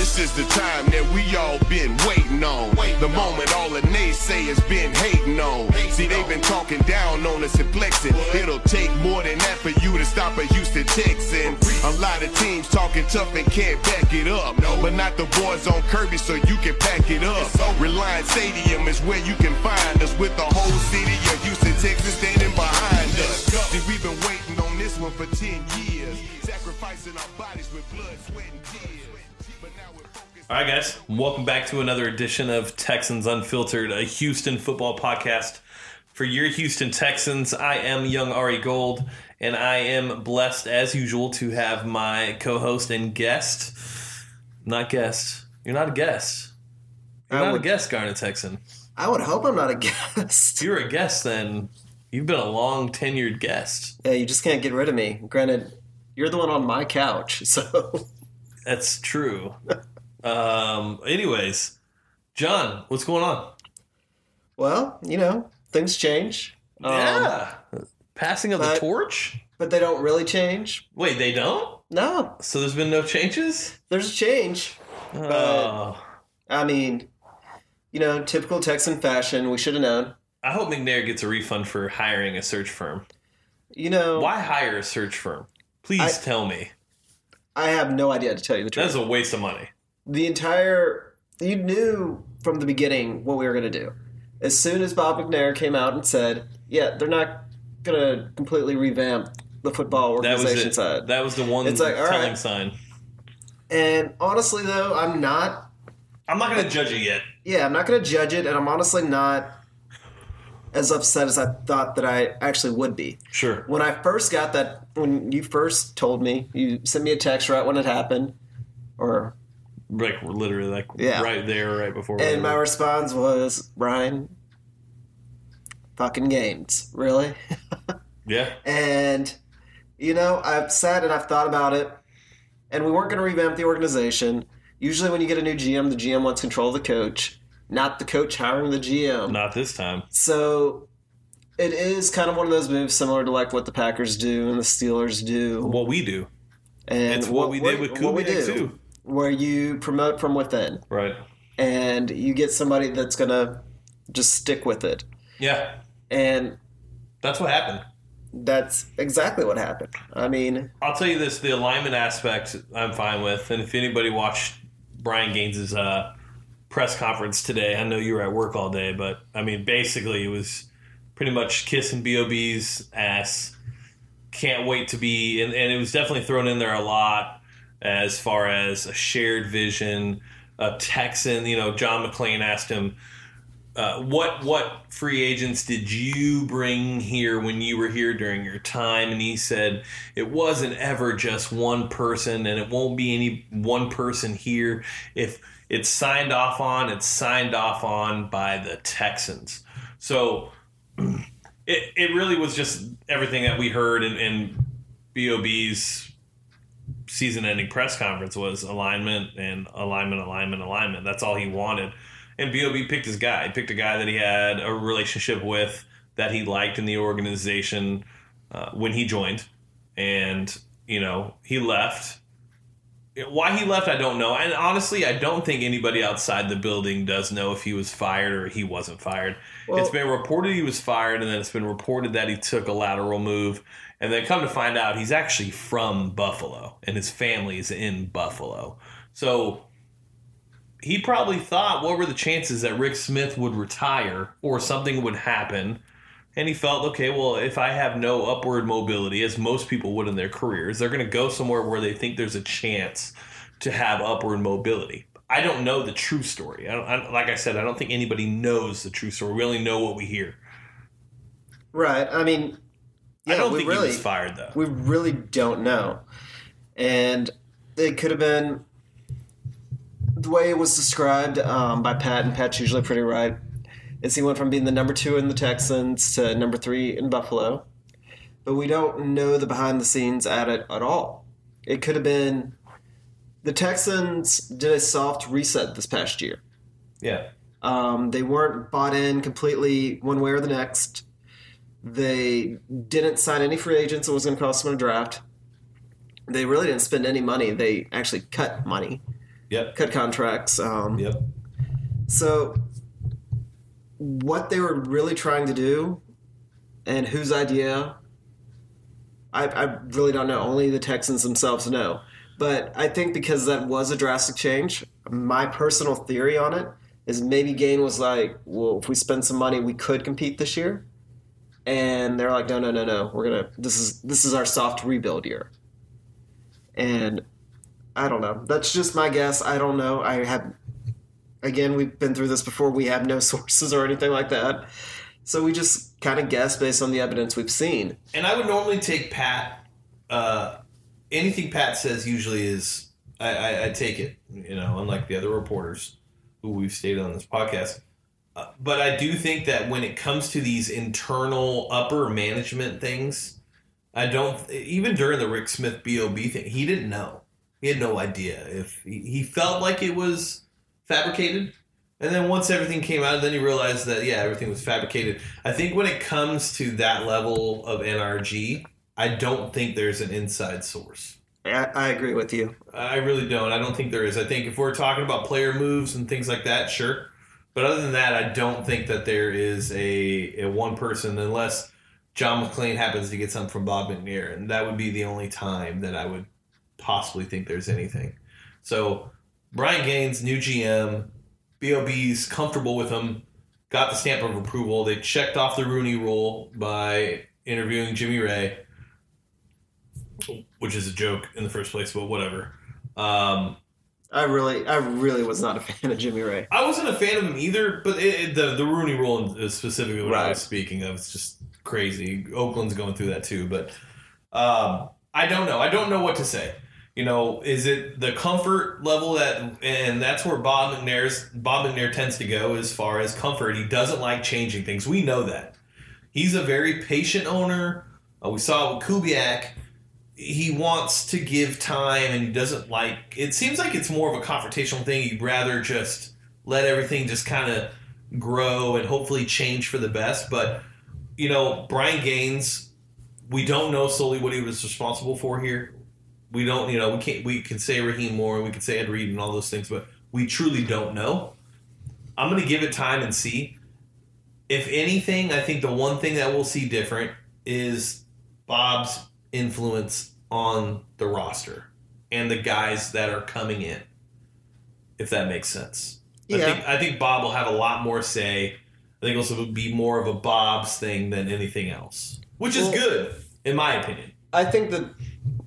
This is the time that we all been waiting on. The moment all the naysayers been hating on. See, they've been talking down on us and flexing. It'll take more than that for you to stop a Houston Texan. A lot of teams talking tough and can't back it up. But not the boys on Kirby, so you can pack it up. Reliant Stadium is where you can find us with the whole city of Houston, Texas standing behind us. See, we've been waiting on this one for 10 years, sacrificing our bodies with blood, sweat, and tears. All right, guys, welcome back to another edition of Texans Unfiltered, a Houston football podcast for your Houston Texans. I am young Ari Gold, and I am blessed as usual to have my co-host and guest. Not guest. You're not a guest. You're I not would- a guest, Garnet Texan. I would hope I'm not a guest. You're a guest, then you've been a long tenured guest. Yeah, you just can't get rid of me. Granted, you're the one on my couch, so That's true. um, anyways, John, what's going on? well, you know, things change. Um, yeah, passing of the torch. but they don't really change. Wait, they don't? No, So there's been no changes? there's a change. Oh. I mean, you know, typical Texan fashion. We should have known. I hope McNair gets a refund for hiring a search firm. You know, Why hire a search firm? Please I- tell me. I have no idea to tell you the truth. That's a waste of money. The entire you knew from the beginning what we were going to do. As soon as Bob McNair came out and said, "Yeah, they're not going to completely revamp the football That was organization it. side," That was the one It's like, all telling right. sign. and honestly, though, I'm not. I'm not going to judge it yet. Yeah, I'm not going to judge it, and I'm honestly not as upset as I thought that I actually would be. Sure. When I first got that, when you first told me, you sent me a text right when it happened, or Like literally, like Yeah. right there, right before. and my response was, Brian, fucking games, really? yeah, And, you know, I've sat and I've thought about it, and we weren't going to revamp the organization. Usually, when you get a new GM, the GM wants control of the coach, not the coach hiring the GM. not this time. So, it is kind of one of those moves similar to like what the Packers do and the Steelers do. What we do. and It's what, we did with what we Kubiak do, too. Where you promote from within, Right. and you get somebody that's going to just stick with it. Yeah, And that's what happened. that's exactly what happened. I mean, I'll tell you this: the alignment aspect, I'm fine with. And if anybody watched Brian Gaines's uh, press conference today, I know you were at work all day, but I mean, basically, it was pretty much kissing Bob's ass. Can't wait to be, and, and it was definitely thrown in there a lot as far as a shared vision. A Texan, you know, John McClain asked him, uh, what what free agents did you bring here when you were here during your time? And he said it wasn't ever just one person, and it won't be any one person here. If it's signed off on, it's signed off on by the Texans. So it it really was just everything that we heard in, in Bob's season-ending press conference was alignment and alignment, alignment, alignment. That's all he wanted. And Bob picked his guy. He picked a guy that he had a relationship with, that he liked in the organization uh, when he joined, and you know he left. Why he left, I don't know. And honestly, I don't think anybody outside the building does know if he was fired or he wasn't fired. Well- it's been reported he was fired, and then it's been reported that he took a lateral move. And then come to find out, he's actually from Buffalo, and his family is in Buffalo. So he probably thought, what were the chances that Rick Smith would retire or something would happen? And he felt, okay, well, if I have no upward mobility, as most people would in their careers, they're going to go somewhere where they think there's a chance to have upward mobility. I don't know the true story. I I, like I said, I don't think anybody knows the true story. We only know what we hear. right? I mean, I don't think really, he was fired, though. we really don't know, and it could have been the way it was described um, by Pat, and Pat's usually pretty right. Is he went from being the number two in the Texans to number three in Buffalo, but we don't know the behind the scenes at it at all. It could have been the Texans did a soft reset this past year. yeah. Um, they weren't bought in completely one way or the next. They didn't sign any free agents that was going to cost them a draft. They really didn't spend any money. They actually cut money. Yep. cut contracts. Um, Yep. So, what they were really trying to do, and whose idea, I, I really don't know. Only the Texans themselves know. But I think because that was a drastic change, my personal theory on it is maybe Gaine was like, well, if we spend some money, we could compete this year. And they're like, no, no, no, no. We're gonna. This is this is our soft rebuild year. And I don't know. That's just my guess. I don't know. I have again, we've been through this before. We have no sources or anything like that. So we just kind of guess based on the evidence we've seen. And I would normally take Pat. Uh, anything Pat says usually is I, I, I take it. You know, unlike the other reporters who we've stated on this podcast. But I do think that when it comes to these internal upper management things, I don't. Even during the Rick Smith Bob thing, he didn't know. He had no idea if he, he felt like it was fabricated. And then once everything came out, then you realized that yeah, everything was fabricated. I think when it comes to that level of NRG, I don't think there's an inside source. I, I agree with you. I really don't. I don't think there is. I think if we're talking about player moves and things like that, sure. But other than that, I don't think that there is a, a one person unless John McClain happens to get something from Bob McNair, and that would be the only time that I would possibly think there's anything. So Brian Gaines, new GM, BOB's comfortable with him, got the stamp of approval. They checked off the Rooney Rule by interviewing Jimmy Raye, which is a joke in the first place, but whatever. Um, I really, I really was not a fan of Jimmy Raye. I wasn't a fan of him either, but it, it, the the Rooney Rule is specifically what I was speaking of. It's just crazy. Oakland's going through that too, but um, I don't know. I don't know what to say. You know, is it the comfort level that, and that's where Bob McNair's Bob McNair tends to go as far as comfort. He doesn't like changing things. We know that. He's a very patient owner. Uh, we saw it with Kubiak. He wants to give time, and he doesn't like. It seems like it's more of a confrontational thing. He'd rather just let everything just kind of grow and hopefully change for the best. But you know, Brian Gaines, we don't know solely what he was responsible for here. We don't, you know, we can't. We can say Rahim Moore, we can say Ed Reed, and all those things, but we truly don't know. I'm going to give it time and see. If anything, I think the one thing that we'll see different is Bob's influence on the roster and the guys that are coming in. If that makes sense. I Yeah. think I think Bob will have a lot more say. I think also it'll be more of a Bob's thing than anything else, which is Well- good in my opinion. I think that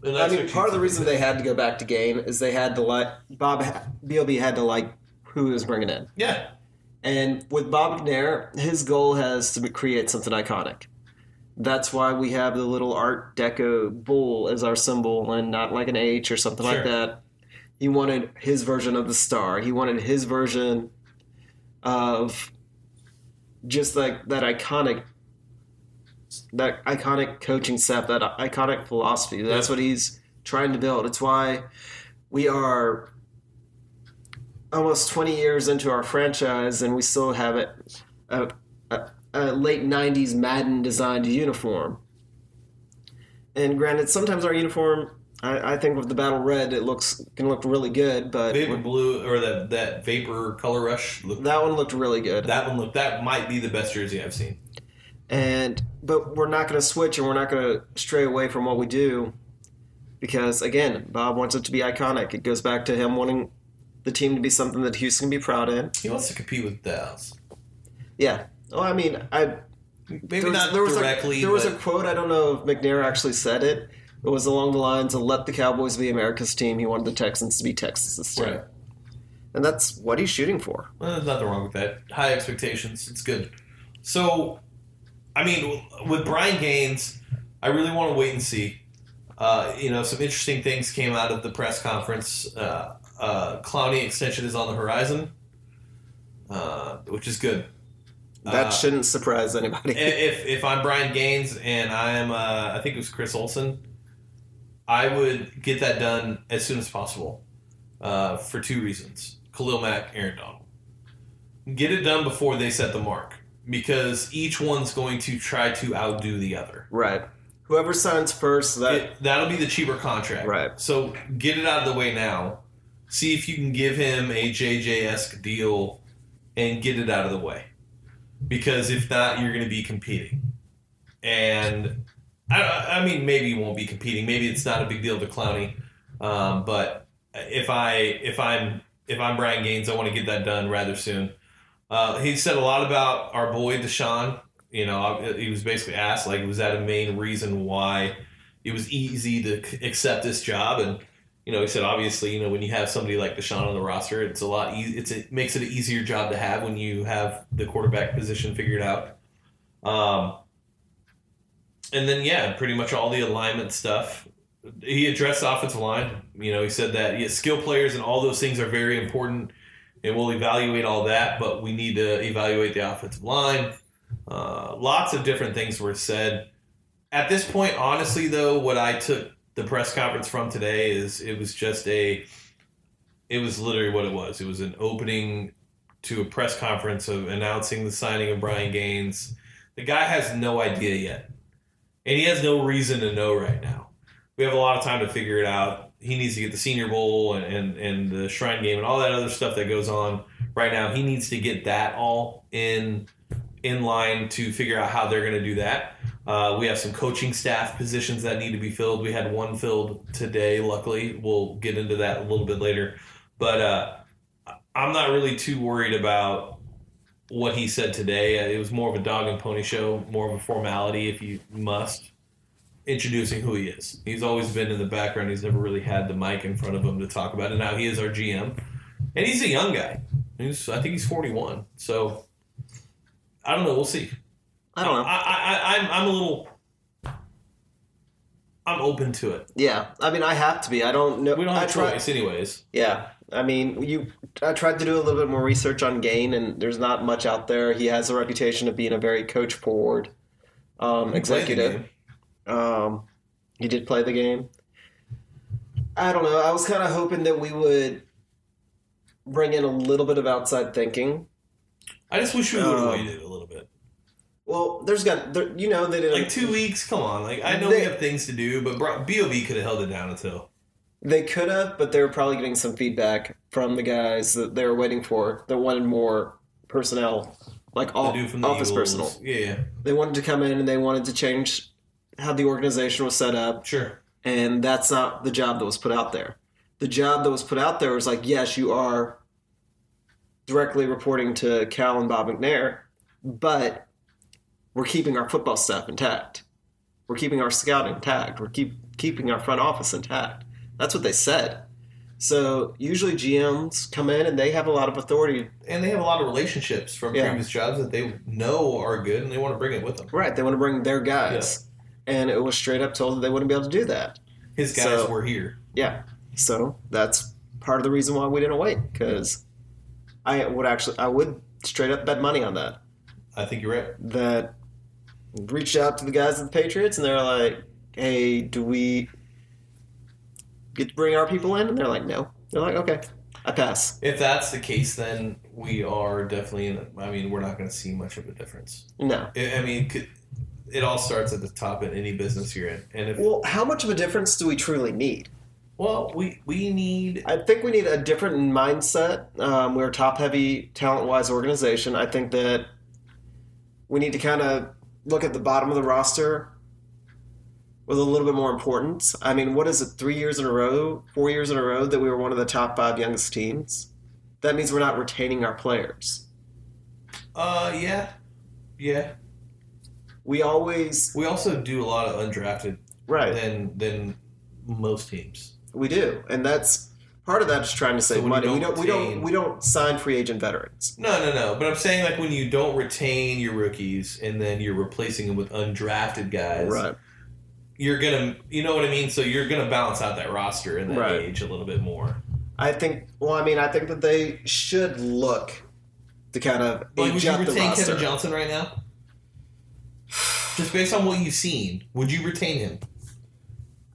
I mean, part of the reason they had to go back to Gaine is they had to like Bob Bob had to like who he was bringing in, yeah, and with Bob McNair, his goal has to create something iconic. That's why we have the little Art Deco bull as our symbol, and not like an H or something like that. He wanted his version of the star. He wanted his version of just like that iconic that iconic coaching staff, that iconic philosophy. That's what he's trying to build. It's why we are almost 20 years into our franchise and we still have it a, a, a late 90s Madden designed uniform. And granted, sometimes our uniform, I, I think with the battle red, it looks can look really good, but vapor blue or that that vapor color rush. Look, that one looked really good. that one looked that might be the best jersey I've seen. and but we're not going to switch and we're not going to stray away from what we do because again bob wants it to be iconic it goes back to him wanting the team to be something that houston can be proud in He wants to compete with Dallas. yeah well i mean i Maybe there was, not there was directly. a, there was a quote i don't know if mcnair actually said it it was along the lines of let the cowboys be america's team he wanted the texans to be texas's team right. and that's what he's shooting for Well, there's nothing wrong with that. High expectations. It's good. So, I mean, with Brian Gaines, I really want to wait and see. Uh, you know, some interesting things came out of the press conference. Uh, uh, Clowney extension is on the horizon, uh, which is good. That Uh, shouldn't surprise anybody if if I'm Brian Gaines and I am, uh, I think it was Chris Olsen, I would get that done as soon as possible uh, for two reasons: Khalil Mack, Aaron Donald. Get it done before they set the mark because each one's going to try to outdo the other. right whoever signs first that It, that'll be the cheaper contract. Right. So get it out of the way now, see if you can give him a JJ esque deal and get it out of the way. Because if not, you're going to be competing. And I, I mean, maybe you won't be competing. Maybe it's not a big deal to Clowney. Um, but if I if I'm if I'm Brian Gaines, I want to get that done rather soon. Uh, he said a lot about our boy Deshaun. You know, he was basically asked like, was that a main reason why it was easy to accept this job? And you know, he said obviously, you know, when you have somebody like Deshaun on the roster, it's a lot. E- it's it makes it an easier job to have when you have the quarterback position figured out. Um, and then yeah, pretty much all the alignment stuff. He addressed offensive line. You know, he said that yeah, skill players and all those things are very important, and we'll evaluate all that. But we need to evaluate the offensive line. Uh, lots of different things were said. At this point, honestly, though, what I took the press conference from today is it was just a, it was literally what it was. It was an opening to a press conference of announcing the signing of Brian Gaines. The guy has no idea yet, and he has no reason to know right now. We have a lot of time to figure it out. He needs to get the Senior Bowl and, and, and the Shrine Game and all that other stuff that goes on right now. He needs to get that all in in line to figure out how they're going to do that. Uh, we have some coaching staff positions that need to be filled. We had one filled today, luckily. We'll get into that a little bit later. But uh, I'm not really too worried about what he said today. It was more of a dog and pony show, more of a formality, if you must, introducing who he is. He's always been in the background. He's never really had the mic in front of him to talk about it. Now he is our GM, and he's a young guy. He's, I think he's 41. So I don't know. We'll see. I don't know. I, I, I'm, I'm a little. I'm open to it. Yeah, I mean, I have to be. I don't know. We don't I have try- choice, anyways. Yeah, I mean, you. I tried to do a little bit more research on Gaine, and there's not much out there. He has a reputation of being a very coach forward um, He played the executive. Um, he did play the game. I don't know. I was kind of hoping that we would bring in a little bit of outside thinking. I just wish we would have Um, waited a little bit. Well, there's got there, you know that didn't Like two weeks. Come on. Like I know They- we have things to do, but Bob could have held it down until. They could have, but they were probably getting some feedback from the guys that they were waiting for that wanted more personnel, like The all, from the office Eagles. personnel. Yeah, yeah, They wanted to come in and they wanted to change how the organization was set up, sure. and that's not the job that was put out there. The job that was put out there was like, yes, you are directly reporting to Cal and Bob McNair, but we're keeping our football staff intact. We're keeping our scouting intact. We're keep keeping our front office intact. That's what they said. So usually GMs come in and they have a lot of authority. And they have a lot of relationships from Yeah. previous jobs that they know are good, and they want to bring it with them. Right. They want to bring their guys. And it was straight up told that they wouldn't be able to do that. His guys So- were here. Yeah. So that's part of the reason why we didn't wait because I would actually I would straight up bet money on that. I think you're right. That reached out to the guys at the Patriots and they're like, "Hey, do we get to bring our people in?" And they're like, "No." They're like, "Okay, I pass." If that's the case, then we are definitely in. I mean, we're not going to see much of a difference. No. I I mean, it all starts at the top in any business you're in, and if Well, how much of a difference do we truly need? well, we we need I think we need a different mindset. Um, we're a top heavy, talent wise organization. I think that we need to kind of look at the bottom of the roster with a little bit more importance. I mean, what is it, three years in a row, four years in a row that we were one of the top five youngest teams? That means we're not retaining our players. uh yeah yeah. We always, We also do a lot of undrafted right, than than most teams. we do. And that's part of that is trying to save you money. We don't don't, we don't, we don't sign free agent veterans. No, no, no. But I'm saying like when you don't retain your rookies and then you're replacing them with undrafted guys, Right. you're gonna, you know what I mean. So you're gonna balance out that roster and that Right. age a little bit more. I think. Well, I mean, I think that they should look to kind of Like, would you retain. Kevin Johnson right now? Just based on what you've seen, would you retain him?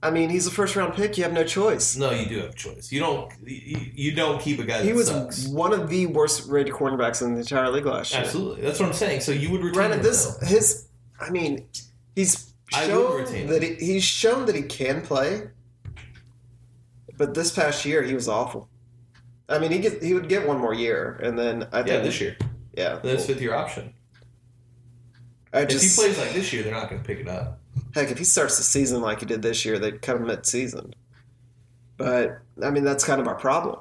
I mean, he's a first round pick. You have no choice. No, you do have a choice. You don't. You, you don't keep a guy He was sucks. one of the worst rated cornerbacks in the entire league last year. Absolutely, that's what I'm saying. So you would retain Granted, him. this though. his. I mean, he's shown that he, he's shown that he can play. But this past year, he was awful. I mean, he get he would get one more year, and then I think Yeah, this year. Yeah, Then it's fifth year option. I If just he plays like this year, they're not going to pick it up. Heck if he starts the season like he did this year, they'd cut him mid-season. But I mean, that's kind of our problem.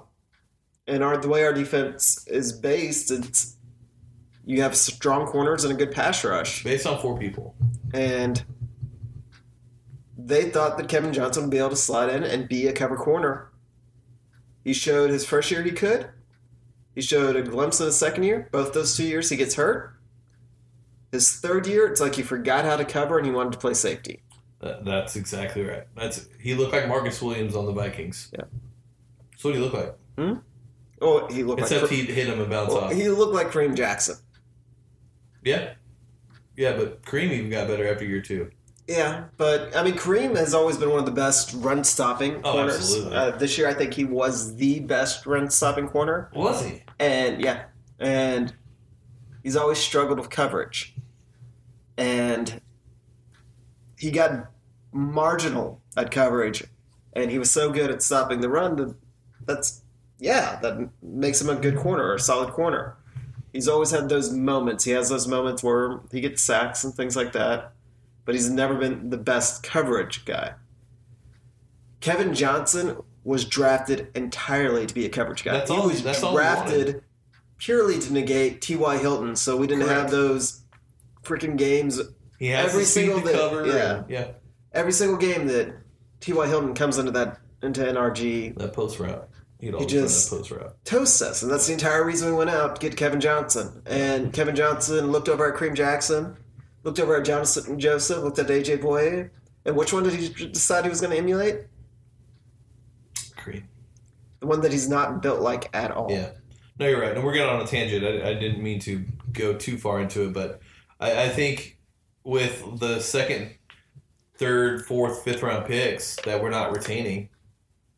And our the way our defense is based, it's you have strong corners and a good pass rush, Based on four people. and they thought that Kevin Johnson would be able to slide in and be a cover corner. He showed his first year he could. He showed a glimpse in his second year. Both those two years he gets hurt. His third year, it's like he forgot how to cover and he wanted to play safety. That, that's exactly right. That's he looked like Marcus Williams on the Vikings. Yeah. So what do you look like? Oh, he looked like Except like he hit him and bounced well, off. he looked like Kareem Jackson. yeah. Yeah, but Kareem even got better after year two. Yeah, but I mean, Kareem has always been one of the best run stopping Oh, corners. absolutely. Uh, this year, I think he was the best run stopping corner. Was he? And yeah, and he's always struggled with coverage. And he got marginal at coverage, and he was so good at stopping the run that that's yeah, that makes him a good corner or a solid corner. He's always had those moments. He has those moments where he gets sacks and things like that, but he's never been the best coverage guy. Kevin Johnson was drafted entirely to be a coverage guy. That's he all- was that's drafted. Purely to negate T.Y. Hilton, so we didn't Correct. have those freaking games. He has Every single to day, cover. yeah. and- yeah. Every single game that T.Y. Hilton comes into that into NRG That post route. He'd always just- post route. toasts us, and that's the entire reason we went out to get Kevin Johnson. And Kevin Johnson looked over at Kareem Jackson, looked over at Jonathan Joseph, looked at AJ Bouye, and which one did he decide he was going to emulate? Kareem. The one that he's not built like at all. Yeah. No, you're right. And we're getting on a tangent. I, I didn't mean to go too far into it, but I, I think with the second, third, fourth, fifth round picks that we're not retaining,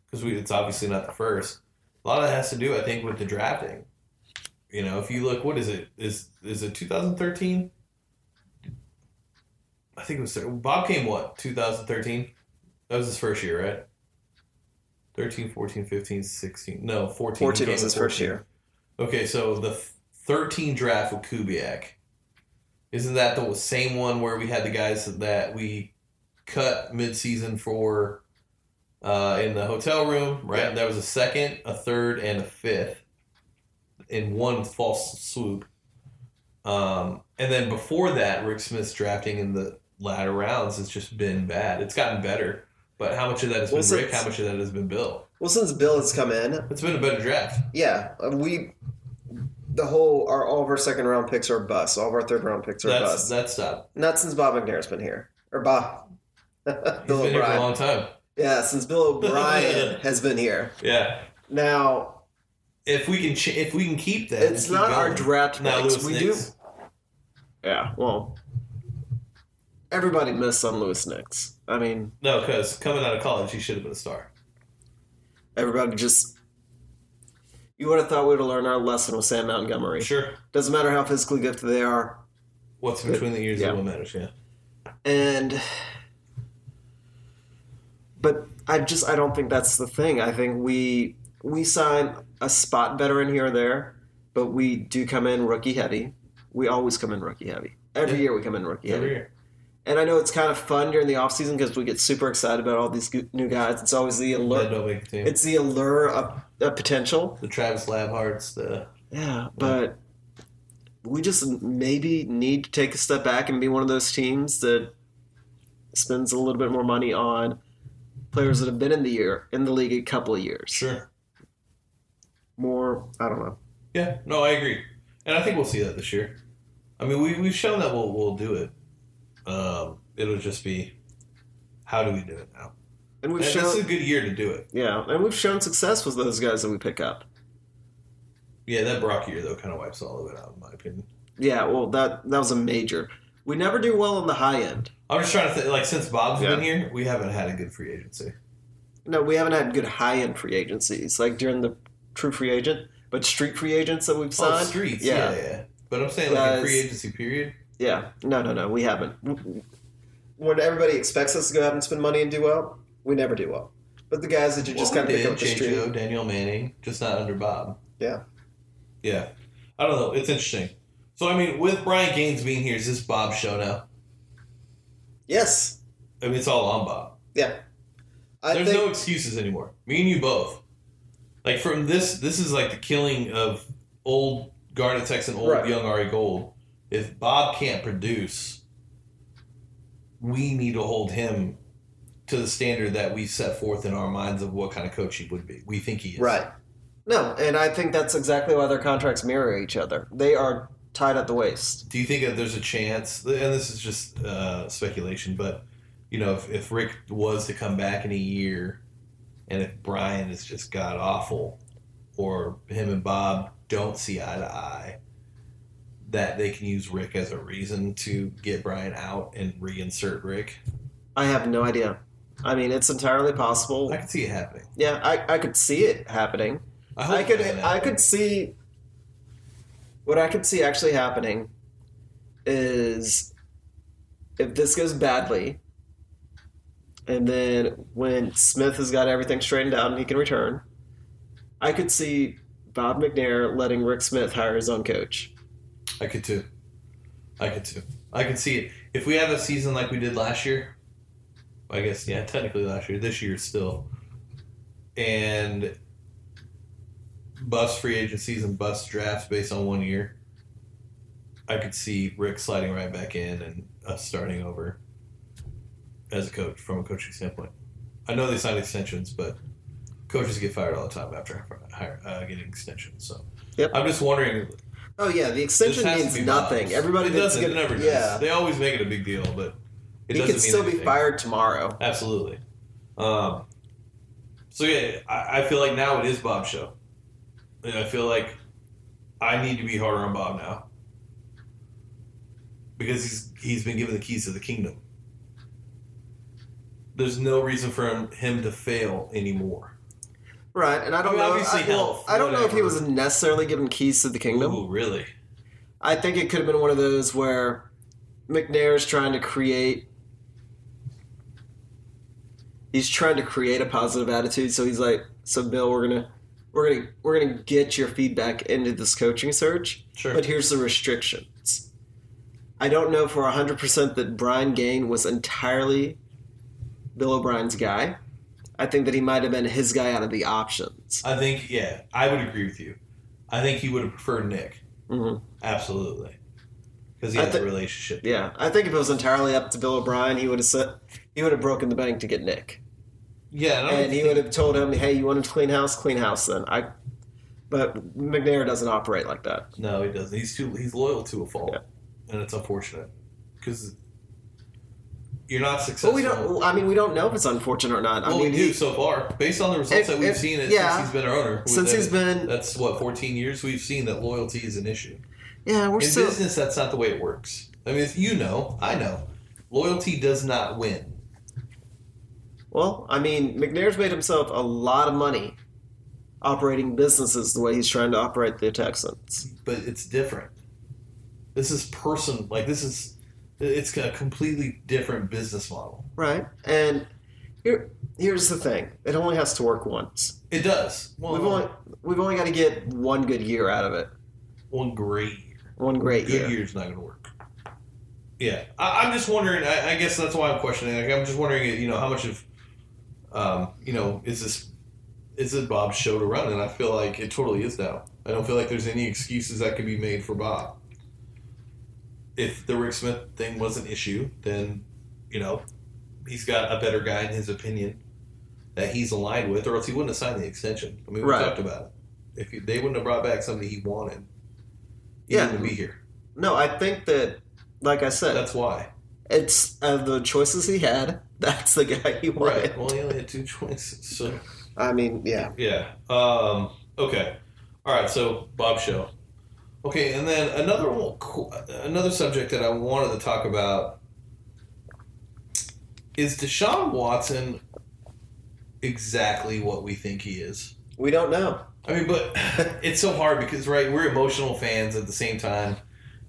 because we it's obviously not the first. A lot of that has to do, I think, with the drafting. You know, if you look, what is it? Is is it 2013? I think it was Bob came what 2013. That was his first year, right? 13, 14, 15, 16. No, 14. 14 He came was his first year. Okay, so the 13 draft with Kubiak. Isn't that the same one where we had the guys that we cut midseason for uh, in the hotel room, right? Yeah. There was a second, a third, and a fifth in one false swoop. Um, and then before that, Rick Smith's drafting in the latter rounds has just been bad. It's gotten better, but how much of that has Well, been Rick? How much of that has been Bill? Well, since Bill has come in, It's been a better draft. yeah, we the whole our all of our second round picks are busts. All of our third round picks are That's busts. that's stopped. Not since Bob McNair's been here or Bob. He's Bill been here for a long time. Yeah, since Bill O'Brien has been here. Yeah. Now If we can, ch- if we can keep that, it's keep not our draft Now picks. We do. Yeah, well, everybody missed on Louis Nix. I mean, No, because coming out of college, he should have been a star. everybody just. You would have thought we would have learned our lesson with Sam Montgomery. Sure. Doesn't matter how physically gifted they are. What's between the ears Yeah. of what matters? Yeah. And. But I just I don't think that's the thing. I think we we sign a spot veteran here or there, but we do come in rookie heavy. We always come in rookie heavy. Every Yeah. year we come in rookie Every heavy. year. And I know it's kind of fun during the off season because we get super excited about all these new guys. It's always the allure. don't make team. It's the allure of, of potential. the Travis Labharts, the Yeah, but we just maybe need to take a step back and be one of those teams that spends a little bit more money on players that have been in the year in the league a couple of years. sure. More, I don't know. Yeah. No, I agree, and I think we'll see that this year. I mean, we we've shown that we'll we'll do it. Um, it'll just be how do we do it now? And we've And shown, is a good year to do it. yeah, and we've shown success with those guys that we pick up. Yeah, that Brock year though kind of wipes all of it out, in my opinion. Yeah, well, that that was a major. We never do well on the high end. I'm just trying to think. Like since Bob's Yeah. been here, we haven't had a good free agency. No, we haven't had good high end free agencies like during the true free agent, but street free agents that we've Oh, signed. streets. yeah, Yeah. yeah, But I'm saying like a free agency period. Yeah, no, no, no, we haven't. When everybody expects us to go out and spend money and do well, we never do well. But the guys that you just Well, kind we of pick up the. Joe, street. Danieal Manning, just not under Bob. Yeah. Yeah. I don't know. It's interesting. So, I mean, with Brian Gaines being here, is this Bob's show now? Yes. I mean, it's all on Bob. Yeah. I There's think no excuses anymore. Me and you both. Like from this, this is like the killing of old Garnet Texan, old Right. young Ari Gold. If Bob can't produce, we need to hold him to the standard that we set forth in our minds of what kind of coach he would be. We think he is. right. No, and I think that's exactly why their contracts mirror each other. They are tied at the waist. Do you think that there's a chance, and this is just uh, speculation, but you know, if, if Rick was to come back in a year, and if Brian is just god awful, or him and Bob don't see eye to eye, that they can use Rick as a reason to get Brian out and reinsert Rick? I have no idea. I mean, it's entirely possible. I can see it happening. Yeah, I, I could see it happening. I, hope I could I could see what I could see actually happening is if this goes badly and then when Smith has got everything straightened out and he can return, I could see Bob McNair letting Rick Smith hire his own coach. I could too. I could too. I could see it. If we have a season like we did last year, I guess yeah, technically last year, this year still, and bust free agencies and bust drafts based on one year, I could see Rick sliding right back in and us starting over as a coach from a coaching standpoint. I know they signed extensions, but coaches get fired all the time after uh, getting extensions. So Yep. I'm just wondering Oh yeah, the extension means nothing. Bob's. Everybody it doesn't. gonna- it never does. yeah. They always make it a big deal, but it he could still be fired tomorrow. Absolutely. Um, so yeah, I, I feel like now it is Bob's show, and I feel like I need to be harder on Bob now because he's he's been given the keys to the kingdom. There's no reason for him, him to fail anymore. Right, and I don't I mean, know. obviously I, health, I don't know if he was necessarily given keys to the kingdom. Ooh, really? I think it could have been one of those where McNair's trying to create. He's trying to create a positive attitude, so he's like, "So Bill, we're gonna, we're gonna, we're gonna get your feedback into this coaching search, Sure. but here's the restrictions." I don't know for hundred percent that Brian Gaine was entirely Bill O'Brien's guy. I think that he might have been his guy out of the options. I think yeah, I would agree with you. I think he would have preferred Nick. hmm Absolutely. Because he had a relationship. Yeah, I think if it was entirely up to Bill O'Brien, he would have said he would have broken the bank to get Nick, Yeah, and, and he would have told him, "Hey, you want to clean house? Clean house." Then I, but McNair doesn't operate like that. No, he doesn't. He's too. He's loyal to a fault, Yeah. and it's unfortunate because you're not But successful. we don't. I mean, we don't know if it's unfortunate or not. Well, I mean, we do he- so far, based on the results If- that we've if- seen it yeah. since he's been our owner. since he's been, that's what 14 years we've seen that loyalty is an issue. yeah, we're In still. business, that's not the way it works. I mean, you know, I know, loyalty does not win. Well, I mean, McNair's made himself a lot of money operating businesses the way he's trying to operate the Texans. but it's different. This is person like this is it's a completely different business model. Right, and here, here's the thing: it only has to work once. It does. Well, We've only we've only got to get one good year out of it. one great year. One great Good year. year's not going to work. Yeah, I, I'm just wondering. I, I guess that's why I'm questioning. Like, I'm just wondering, you know, how much of, um, you know, is this is it Bob's show to run? And I feel like it totally is now. I don't feel like there's any excuses that could be made for Bob. If the Rick Smith thing was an issue, then you know he's got a better guy in his opinion that he's aligned with, or else he wouldn't have signed the extension. I mean, we Right. talked about it. If he, they wouldn't have brought back somebody he wanted, he Yeah. wouldn't be here. No, I think that, like I said, That's why. it's of the choices he had. That's the guy he wanted. Right. Well, he only had two choices. So I mean, yeah. yeah. Um, okay. All right. So Bob show. Okay, and then another another subject that I wanted to talk about is Deshaun Watson exactly what we think he is. We don't know. I mean, but it's so hard because right, we're emotional fans at the same time.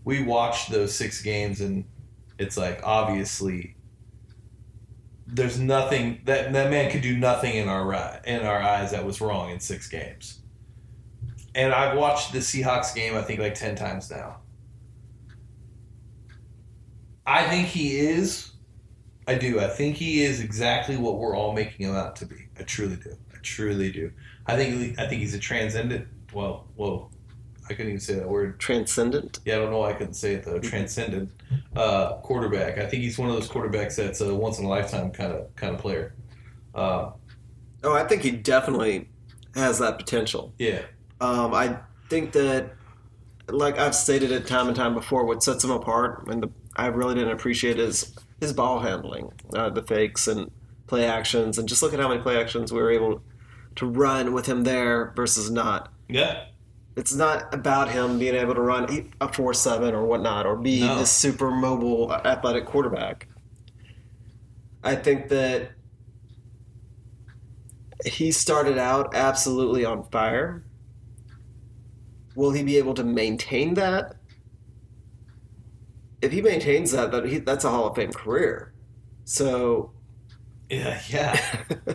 We watched those six games, and it's like obviously there's nothing that that man could do nothing in our in our eyes that was wrong in six games. And I've watched the Seahawks game I think like ten times now. I think he is. I do. I think he is exactly what we're all making him out to be. I truly do. I truly do. I think I think he's a transcendent. Well, whoa, I couldn't even say that word. Transcendent. Yeah, I don't know why I couldn't say it though. Transcendent uh, quarterback. I think he's one of those quarterbacks that's a once in a lifetime kind of kind of player. Uh, Oh, I think he definitely has that potential. yeah, Um, I think that, like I've stated it time and time before, what sets him apart, and the, I really didn't appreciate is his ball handling, uh, the fakes and play actions, and just look at how many play actions we were able to run with him there versus not. yeah, It's not about him being able to run a four seven or whatnot, or be No. this super mobile, athletic quarterback. I think that he started out absolutely on fire. Will he be able to maintain that? If he maintains that, that he, that's a Hall of Fame career. So, yeah, yeah.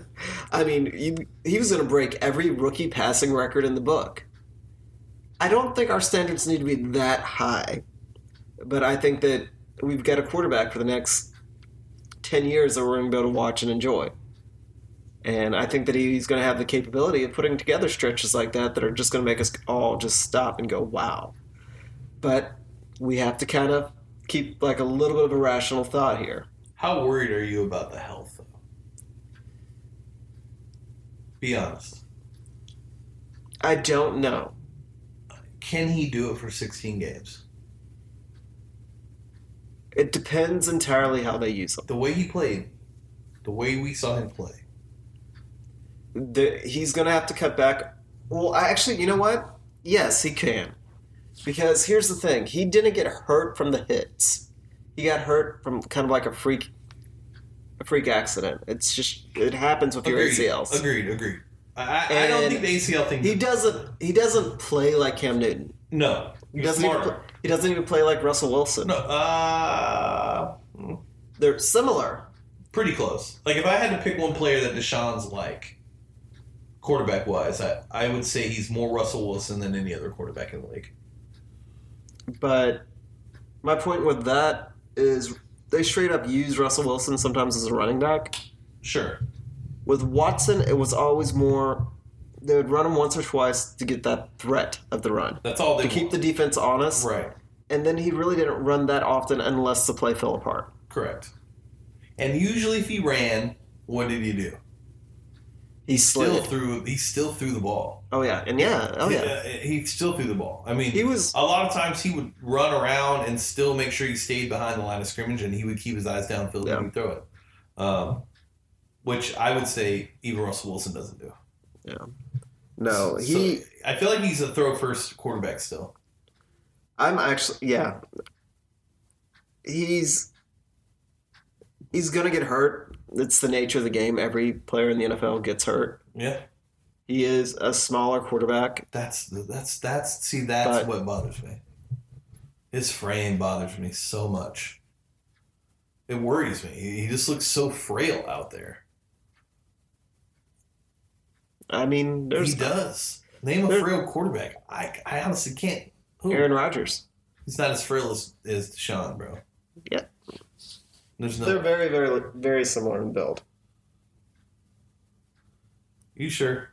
I mean, you, he was going to break every rookie passing record in the book. I don't think our standards need to be that high, but I think that we've got a quarterback for the next 10 years that we're going to be able to watch and enjoy. And I think that he's going to have the capability of putting together stretches like that that are just going to make us all just stop and go, wow. But we have to kind of keep like a little bit of a rational thought here. How worried are you about the health? though? Be honest. I don't know. Can he do it for 16 games? It depends entirely how they use him. The way he played, the way we saw him play. The, he's going to have to cut back. Well, I actually, you know what? Yes, he can. Because here's the thing he didn't get hurt from the hits. He got hurt from kind of like a freak a freak accident. It's just it happens with your Agreed. ACLs. Agreed. Agreed. I, I, I don't think the ACL thing. He doesn't he doesn't play like Cam Newton. no. He doesn't even play, he doesn't even play like Russell Wilson. No. Uh, They're similar. pretty close. Like if I had to pick one player that Deshaun's like, quarterback wise, I, I would say he's more Russell Wilson than any other quarterback in the league. But my point with that is they straight up use Russell Wilson sometimes as a running back. Sure. With Watson, it was always more they would run him once or twice to get that threat of the run. That's all they To keep want. the defense honest. right. And then he really didn't run that often unless the play fell apart. Correct. And usually, if he ran, what did he do? He Still slid. threw. He still threw the ball. Oh yeah, and yeah, oh yeah. He, he still threw the ball. I mean, He was a lot of times he would run around and still make sure he stayed behind the line of scrimmage, and he would keep his eyes downfield Yeah. when he throw it. Um, which I would say even Russell Wilson doesn't do. Yeah. No. So, He I feel like he's a throw first quarterback still. I'm actually yeah. He's he's gonna get hurt. It's the nature of the game. Every player in the NFL gets hurt. Yeah, He is a smaller quarterback. that's that's that's see that's But- what bothers me. His frame bothers me so much. It worries me. He he just looks so frail out there. I mean, there's he does. Name a frail quarterback. I, I honestly can't. Who? Aaron Rodgers. He's not as frail as, as Deshaun, bro. Yeah. There's They're no. very, very, very similar in build. You sure?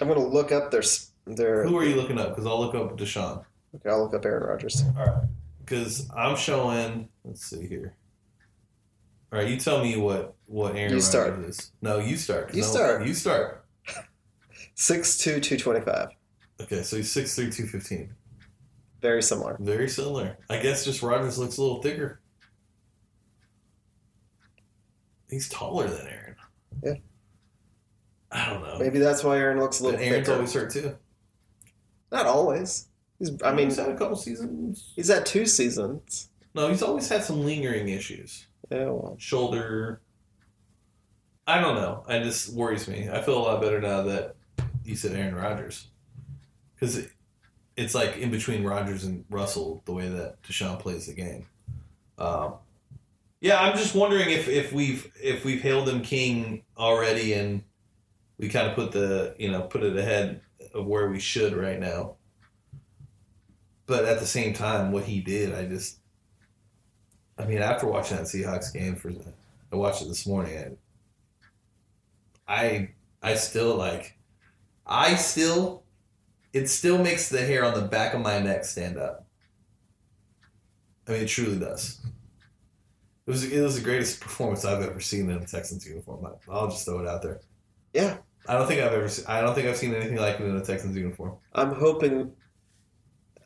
I'm gonna look up their their. Who are you looking up? Because I'll look up Deshaun. Okay, I'll look up Aaron Rodgers. All right. Because I'm showing. Let's see here. All right, you tell me what what Aaron You Rodgers start. is. No, you start. You don't- start. You start. Six two two twenty five. Okay, so he's six three, two fifteen. Very similar. Very similar. I guess just Rodgers looks a little thicker. He's taller than Aaron. Yeah. I don't know. Maybe that's why Aaron looks a little Aaron's thicker. always hurt too. Not always. He's. I mean, he's had a couple seasons. he's had two seasons. No, he's always had some lingering issues. Yeah, well, Shoulder. I don't know. It just worries me. I feel a lot better now that you said Aaron Rodgers. Because it's like in between Rodgers and Russell, the way that Deshaun plays the game. Um, Yeah, I'm just wondering if, if we've if we've hailed him king already, and we kind of put the you know put it ahead of where we should right now. But at the same time, what he did, I just, I mean, after watching that Seahawks game for, I watched it this morning, and I I still like, I still, it still makes the hair on the back of my neck stand up. I mean, it truly does. It was it was the greatest performance I've ever seen in a Texans uniform. I'll just throw it out there. Yeah, I don't think I've ever I don't think I've seen anything like it in a Texans uniform. I'm hoping.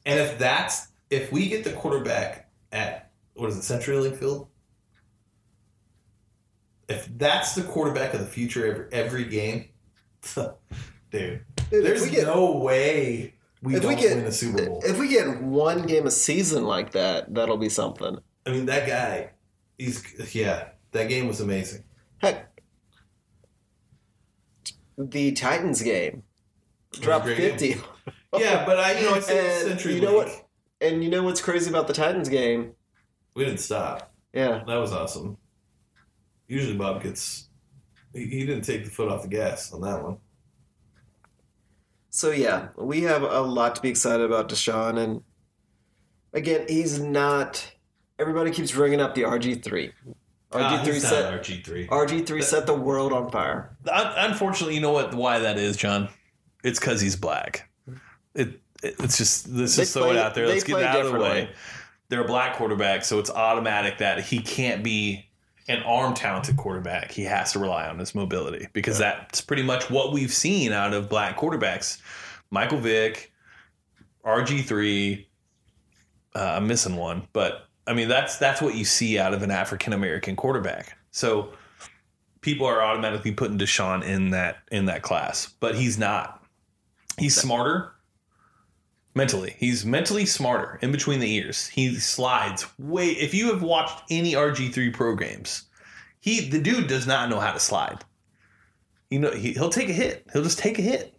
And if that's if we get the quarterback at what is it, CenturyLink Field? If that's the quarterback of the future every, every game, dude, Dude, there's get, no way we if don't we get win the Super Bowl. if we get one game a season like that, that'll be something. I mean, that guy, he's yeah, that game was amazing. Heck, the Titans game dropped fifty. Yeah, but I you know it's And CenturyLink. you know what? And you know what's crazy about the Titans game? We didn't stop. Yeah, That was awesome. Usually Bob gets he, he didn't take the foot off the gas on that one. So yeah, we have a lot to be excited about Deshaun, and again, he's not. Everybody keeps bringing up the RG three. Ah, RG three set RG three. RG three set the world on fire. Unfortunately, you know what? Why that is, John? It's because he's black. It, it it's just let's They just throw it out there. Let's get it out of the way. They're a black quarterback, so it's automatic that he can't be an arm talented quarterback. He has to rely on his mobility because that's pretty much what we've seen out of black quarterbacks. Michael Vick, RG three. Uh, I'm missing one, but I mean that's that's what you see out of an African American quarterback. So people are automatically putting Deshaun in that in that class, but he's not. He's smarter mentally. He's mentally smarter in between the ears. He slides way. If you have watched any RG three programs, he the dude does not know how to slide. You know he, he'll take a hit. He'll just take a hit.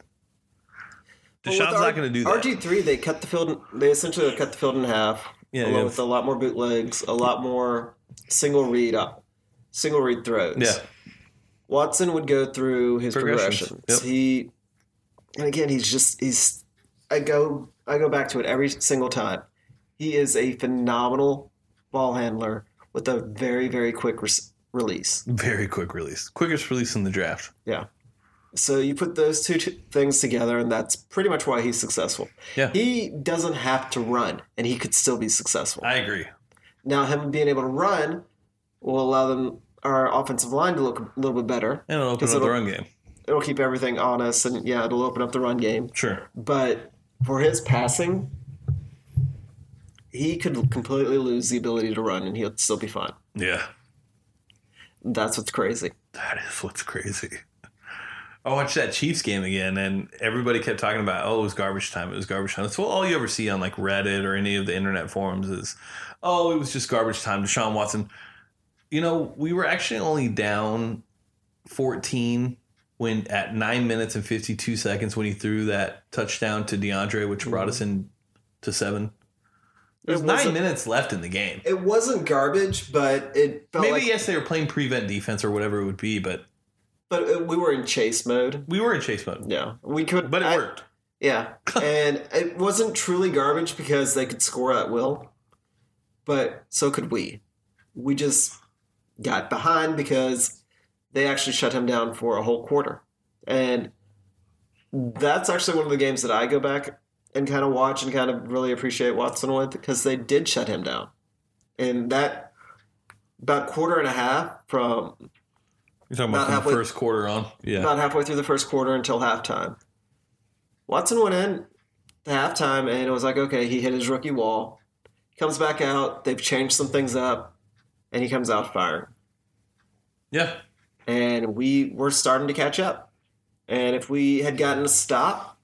Deshaun's not going to do that. RG three, they cut the field. They essentially cut the field in half, Yeah, along yeah. with a lot more bootlegs, a lot more single read up, single read throws. Yeah. Watson would go through his Progressions. progressions. Yep. He, and again, he's just he's. I go I go back to it every single time. He is a phenomenal ball handler with a very very quick res- release. Very quick release, quickest release in the draft. Yeah. So you put those two t- things together, and that's pretty much why he's successful. Yeah. He doesn't have to run, and he could still be successful. I agree. now, him being able to run will allow them our offensive line to look a little bit better. And it'll open up the run game. It'll keep everything honest, and yeah, it'll open up the run game. Sure. But for his passing, he could completely lose the ability to run, and he'll still be fine. Yeah. That's what's crazy. That is what's crazy. I watched that Chiefs game again, and everybody kept talking about, "Oh, it was garbage time. It was garbage time." That's what all you ever see on like Reddit or any of the internet forums is, "Oh, it was just garbage time." Deshaun Watson. You know, we were actually only down fourteen when at nine minutes and fifty-two seconds when he threw that touchdown to DeAndre, which mm-hmm. brought us in to seven. There's It nine minutes left in the game. It wasn't garbage, but it felt Maybe like. yes, they were playing prevent defense or whatever it would be, but But we were in chase mode. we were in chase mode. Yeah, we could. But it I- worked. Yeah, and it wasn't truly garbage because they could score at will, but so could we. We just got behind because they actually shut him down for a whole quarter, and that's actually one of the games that I go back and kind of watch and kind of really appreciate Watson with because they did shut him down, and that about quarter and a half from You're talking About halfway- the first quarter on? Yeah. about halfway through the first quarter until halftime. Watson went in to halftime and it was like, okay, he hit his rookie wall. Comes back out, they've changed some things up, and he comes out firing. yeah. And we were starting to catch up. And if we had gotten a stop,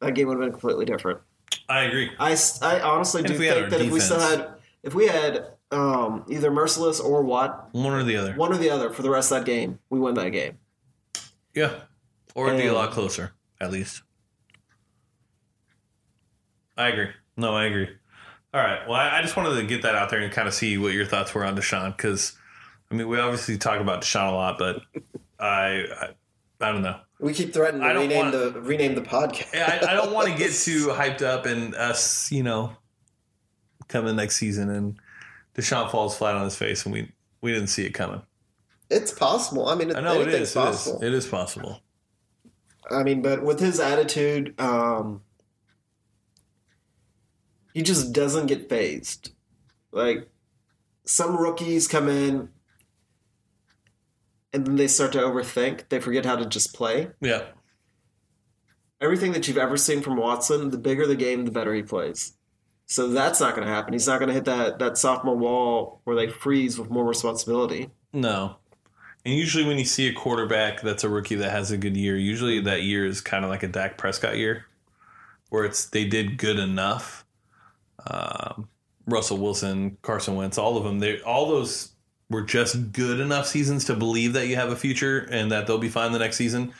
that game would have been completely different. I agree. I, I honestly And do if we had think that if we still had, if we had um, either Mercilus or what One or the other. one or the other for the rest of that game, we win that game. Yeah. Or it'd be a lot closer, at least. I agree. No, I agree. All right. Well, I, I just wanted to get that out there and kind of see what your thoughts were on Deshaun because I mean, we obviously talk about Deshaun a lot, but I, I, I don't know. We keep threatening to rename want- the rename the podcast. I, I don't want to get too hyped up and us, you know, coming next season and Deshaun falls flat on his face and we we didn't see it coming. It's possible. I mean, I know it is. It is. possible. It is possible. I mean, but with his attitude, um, he just doesn't get phased. Like some rookies come in and then they start to overthink. They forget how to just play. Yeah. Everything that you've ever seen from Watson, the bigger the game, the better he plays. So that's not going to happen. He's not going to hit that that sophomore wall where they freeze with more responsibility. No. And usually when you see a quarterback that's a rookie that has a good year, usually that year is kind of like a Dak Prescott year, where it's they did good enough. Um, Russell Wilson, Carson Wentz, all of them, they all those were just good enough seasons to believe that you have a future and that they'll be fine the next season.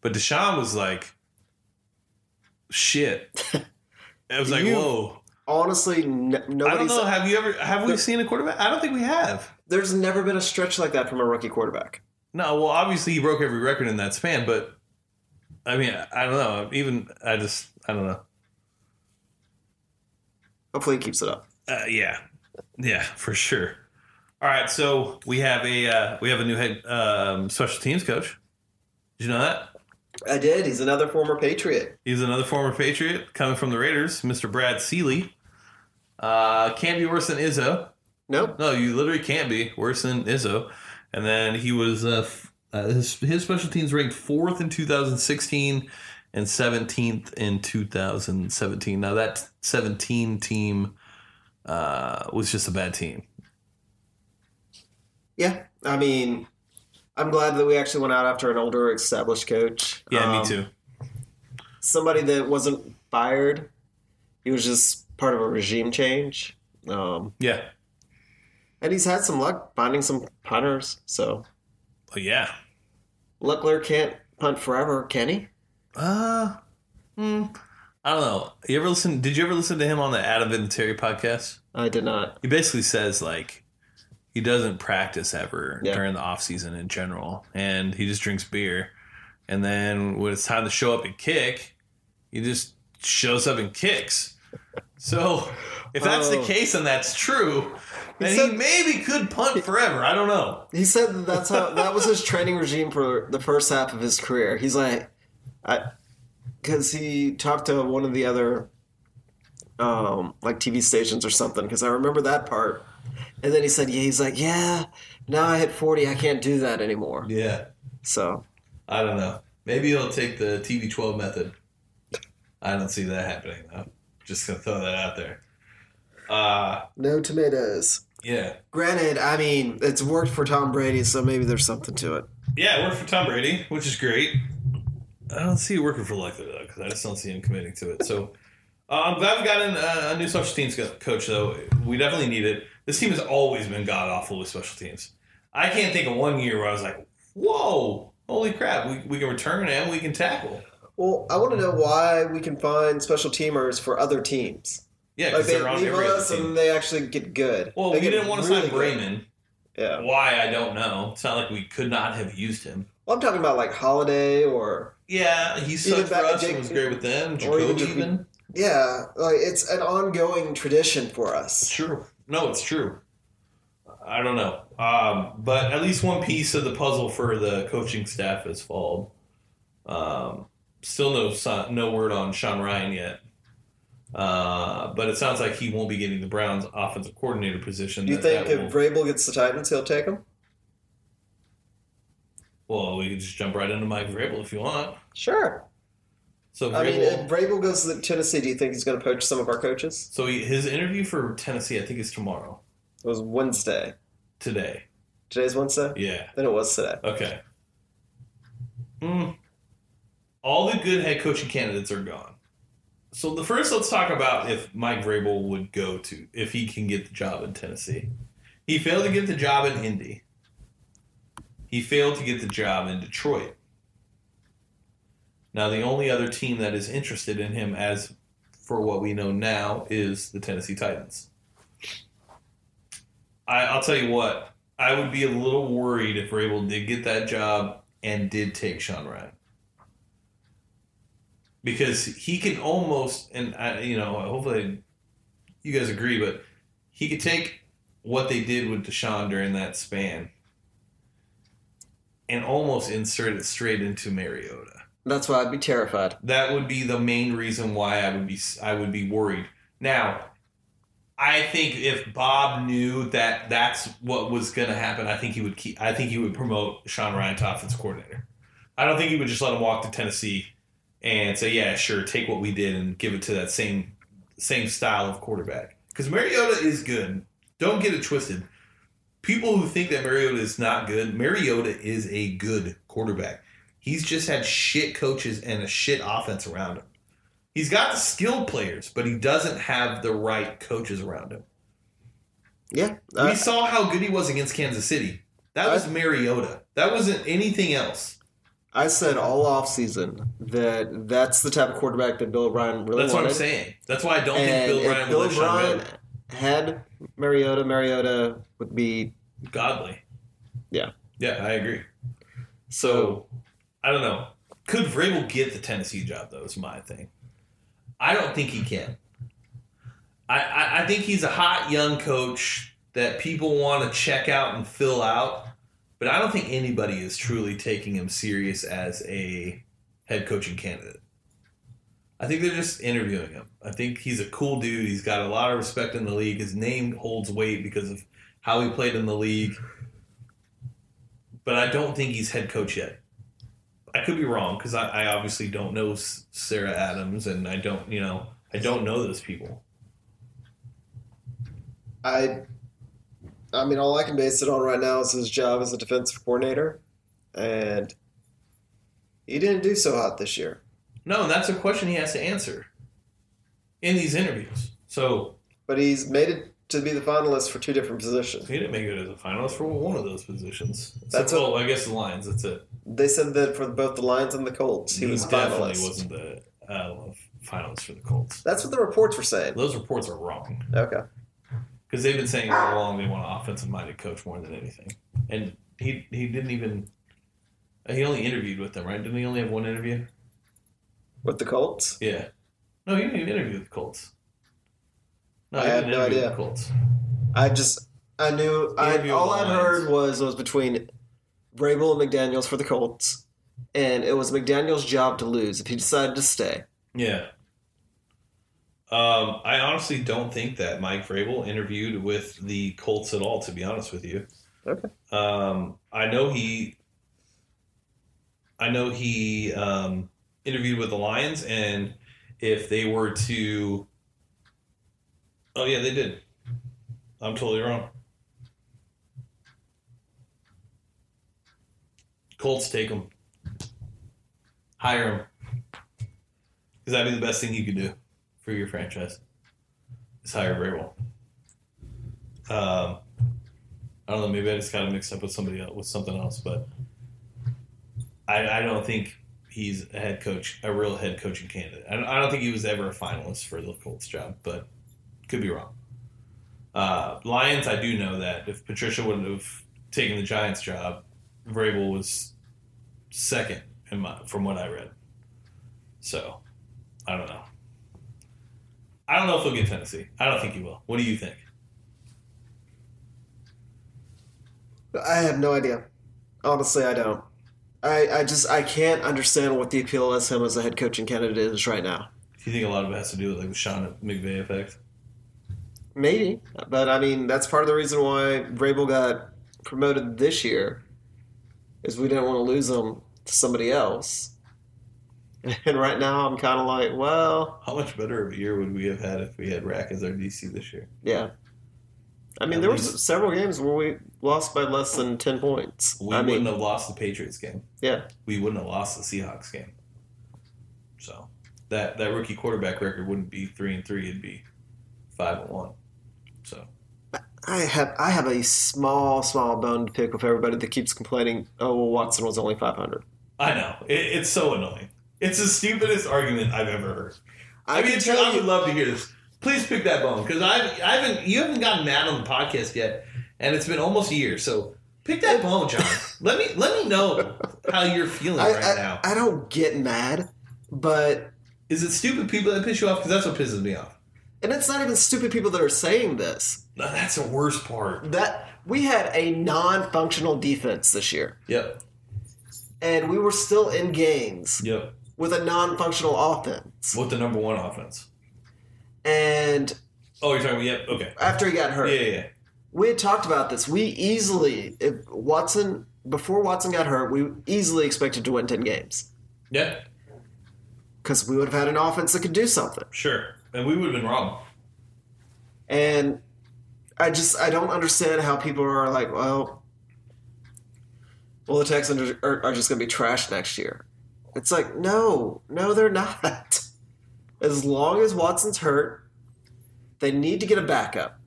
But Deshaun was like, shit. It was like, You- whoa. Honestly, n- I don't know. Have you ever have we seen a quarterback? I don't think we have. There's never been a stretch like that from a rookie quarterback. No, well, obviously he broke every record in that span, but I mean, I don't know. Even I just, I don't know. Hopefully, he keeps it up. Uh, yeah, yeah, for sure. All right, so we have a uh, we have a new head um, special teams coach. Did you know that? I did. He's another former Patriot. He's another former Patriot coming from the Raiders, Mr. Brad Seely. Uh, can't be worse than Izzo. Nope. No, you literally can't be worse than Izzo. And then he was uh, uh, his his special teams ranked fourth in 2016 and 17th in 2017. Now that 17 team uh, was just a bad team. Yeah. I mean, I'm glad that we actually went out after an older, established coach. Yeah, Um, me too. Somebody that wasn't fired. He was just part of a regime change. Um, Yeah, and he's had some luck finding some punters. So oh, yeah. Lechler can't punt forever, can he? Uh, hmm, I don't know. You ever listen? Did you ever listen to him on the Adam and Terry podcast? I did not. he basically says like he doesn't practice ever Yeah. during the off season in general and he just drinks beer and then when it's time to show up and kick he just shows up and kicks so if that's the Oh. case and that's true then he, said- maybe could punt forever i don't know He said that that's how that was his training regime for the first half of his career. He's like, I, because he talked to one of the other, um, like TV stations or something. Because I remember that part. And then he said, "Yeah." He's like, "Yeah, now I hit forty. I can't do that anymore." yeah So i don't know maybe he'll take the TB12 method i don't see that happening though just gonna throw that out there uh no tomatoes. yeah Granted, I mean it's worked for Tom Brady, so maybe there's something to it. Yeah, it worked for Tom Brady, which is great. I don't see it working for Lechler though, because I just don't see him committing to it. So uh, I'm glad we got in uh, a new special teams co- coach, though. We definitely need it. This team has always been god awful with special teams. I can't think of one year where I was like, "Whoa, holy crap, we, we can return and we can tackle." Well, I want to know why we can find special teamers for other teams. Yeah, Like because they they're on leave every other us team. and they actually get good. Well, They we get didn't want to really sign good. Brayman. Yeah. Why I don't know. It's not like we could not have used him. Well, I'm talking about like Holliday or Yeah, he sucked for back us. and Jake- was great with them. or even Jacoby even. Yeah, like it's an ongoing tradition for us. true. No, it's true. I don't know. Um, but at least one piece of the puzzle for the coaching staff has fallen. Um, still no no word on Sean Ryan yet. Uh, but it sounds like he won't be getting the Browns offensive coordinator position. Do you think if will- Vrabel gets the Titans, he'll take them? well, we can just jump right into Mike Vrabel if you want. Sure. So Vrabel, I mean, if Vrabel goes to Tennessee, do you think he's going to poach some of our coaches? so he, his interview for Tennessee, I think, is tomorrow. It was Wednesday. Today, Today's Wednesday. yeah. Then it was today. Okay. Hmm. All the good head coaching candidates are gone. So the first, let's talk about if Mike Vrabel would go to if he can get the job in Tennessee. He failed to get the job in Indy. He failed to get the job in Detroit. Now the only other team that is interested in him, as for what we know now, is the Tennessee Titans. I, I'll tell you what. I would be a little worried if Vrabel did get that job and did take Sean Ryan. Because he can almost, and I, you know, hopefully you guys agree, but he could take what they did with Deshaun during that span and almost insert it straight into Mariota. That's why I'd be terrified. That would be the main reason why I would be I would be worried. Now, I think if Bob knew that that's what was going to happen, I think he would keep. I think he would promote Sean Ryan to offensive coordinator. I don't think he would just let him walk to Tennessee and say, "Yeah, sure, take what we did and give it to that same same style of quarterback." Because Mariota is good. Don't get it twisted. People who think that Mariota is not good, Mariota is a good quarterback. He's just had shit coaches and a shit offense around him. He's got the skilled players, but he doesn't have the right coaches around him. Yeah, we uh, saw how good he was against Kansas City. That was Mariota. That wasn't anything else. I said all off season that that's the type of quarterback that Bill O'Brien really That's wanted. what I'm saying. That's why I don't and think Bill Ryan Bill would let Sean O'Brien had Mariota, Mariota would be Godly. Yeah. Yeah, I agree. so. I don't know. Could Vrabel get the Tennessee job though? Is my thing. I don't think he can. I, I, I think he's a hot young coach that people want to check out and fill out, but I don't think anybody is truly taking him serious as a head coaching candidate. I think they're just interviewing him. I think he's a cool dude. He's got a lot of respect in the league. His name holds weight because of how he played in the league. But I don't think he's head coach yet. I could be wrong because I, I obviously don't know Sarah Adams and I don't, you know, I don't know those people. I, I mean, all I can base it on right now is his job as a defensive coordinator, and he didn't do so hot this year. No, and that's a question he has to answer in these interviews. So But he's made it to be the finalist for two different positions. he didn't make it as a finalist for one of those positions. That's well, I guess the Lions. That's it. They said that for both the Lions and the Colts, he, was definitely finalist. wasn't the uh, finalist for the Colts. That's what the reports were saying. Those reports are wrong Okay. because they've been saying all along they want an offensive-minded coach more than anything, and he he didn't even. He only interviewed with them, right? Didn't he only have one interview? With the Colts? Yeah. No, he didn't even interview with the Colts. No, I had no idea. Colts. I just, I knew, I, all I'd heard was it was between Vrabel and McDaniels for the Colts, and it was McDaniels' job to lose if he decided to stay. Yeah. Um, I honestly don't think that Mike Vrabel interviewed with the Colts at all. To be honest with you, Okay. um, I know he, I know he um, interviewed with the Lions, and if they were to, oh yeah, they did. I'm totally wrong. Colts take him, hire him, because that'd be the best thing you could do for your franchise. Is hire Vrabel. Um, I don't know. Maybe I just got him mixed up with somebody else, with something else, but I, I don't think he's a head coach, a real head coaching candidate. I don't, I don't think he was ever a finalist for the Colts job, but could be wrong. Uh, Lions, I do know that if Patricia wouldn't have taken the Giants job, Vrabel was second in my, from what I read. So, I don't know. I don't know if he'll get Tennessee. I don't think he will. What do you think? I have no idea. Honestly, I don't. I, I just I can't understand what the appeal as him as a head coaching candidate is right now. Do you think a lot of it has to do with like the Sean McVay effect? Maybe, but I mean that's part of the reason why Vrabel got promoted this year, is we didn't want to lose him to somebody else. And right now I'm kind of like, well, How much better of a year would we have had if we had Rack as our DC this year? yeah. I mean, At there least- was several games where we lost by less than ten points. We I wouldn't mean, have lost the Patriots game. yeah, We wouldn't have lost the Seahawks game. So that that rookie quarterback record wouldn't be three and three; it'd be five and one. So I have I have a small small bone to pick with everybody that keeps complaining. Oh, well, Watson was only five hundred. I know it, it's so annoying. It's the stupidest argument I've ever heard. I, I mean, tell I you, would love to hear this. Please pick that bone because I, I haven't. You haven't gotten mad on the podcast yet, and it's been almost a year. So pick that bone, John. let me let me know how you're feeling I, right I, now. I don't get mad, but Is it stupid people that piss you off? Because that's what pisses me off. And it's not even stupid people that are saying this. No, That's the worst part. That we had a non-functional defense this year, Yep. and we were still in games Yep. with a non-functional offense. With the number one offense. And Oh, you're talking about yep. Okay. after he got hurt, Yeah, yeah, yeah. we had talked about this. We easily, if Watson before Watson got hurt, we easily expected to win ten games Yeah, because we would have had an offense that could do something. sure. And we would have been wrong. And I just I don't understand how people are like, well, well the Texans are, are, just going to be trash next year. It's like no, no, they're not. As long as Watson's hurt, they need to get a backup.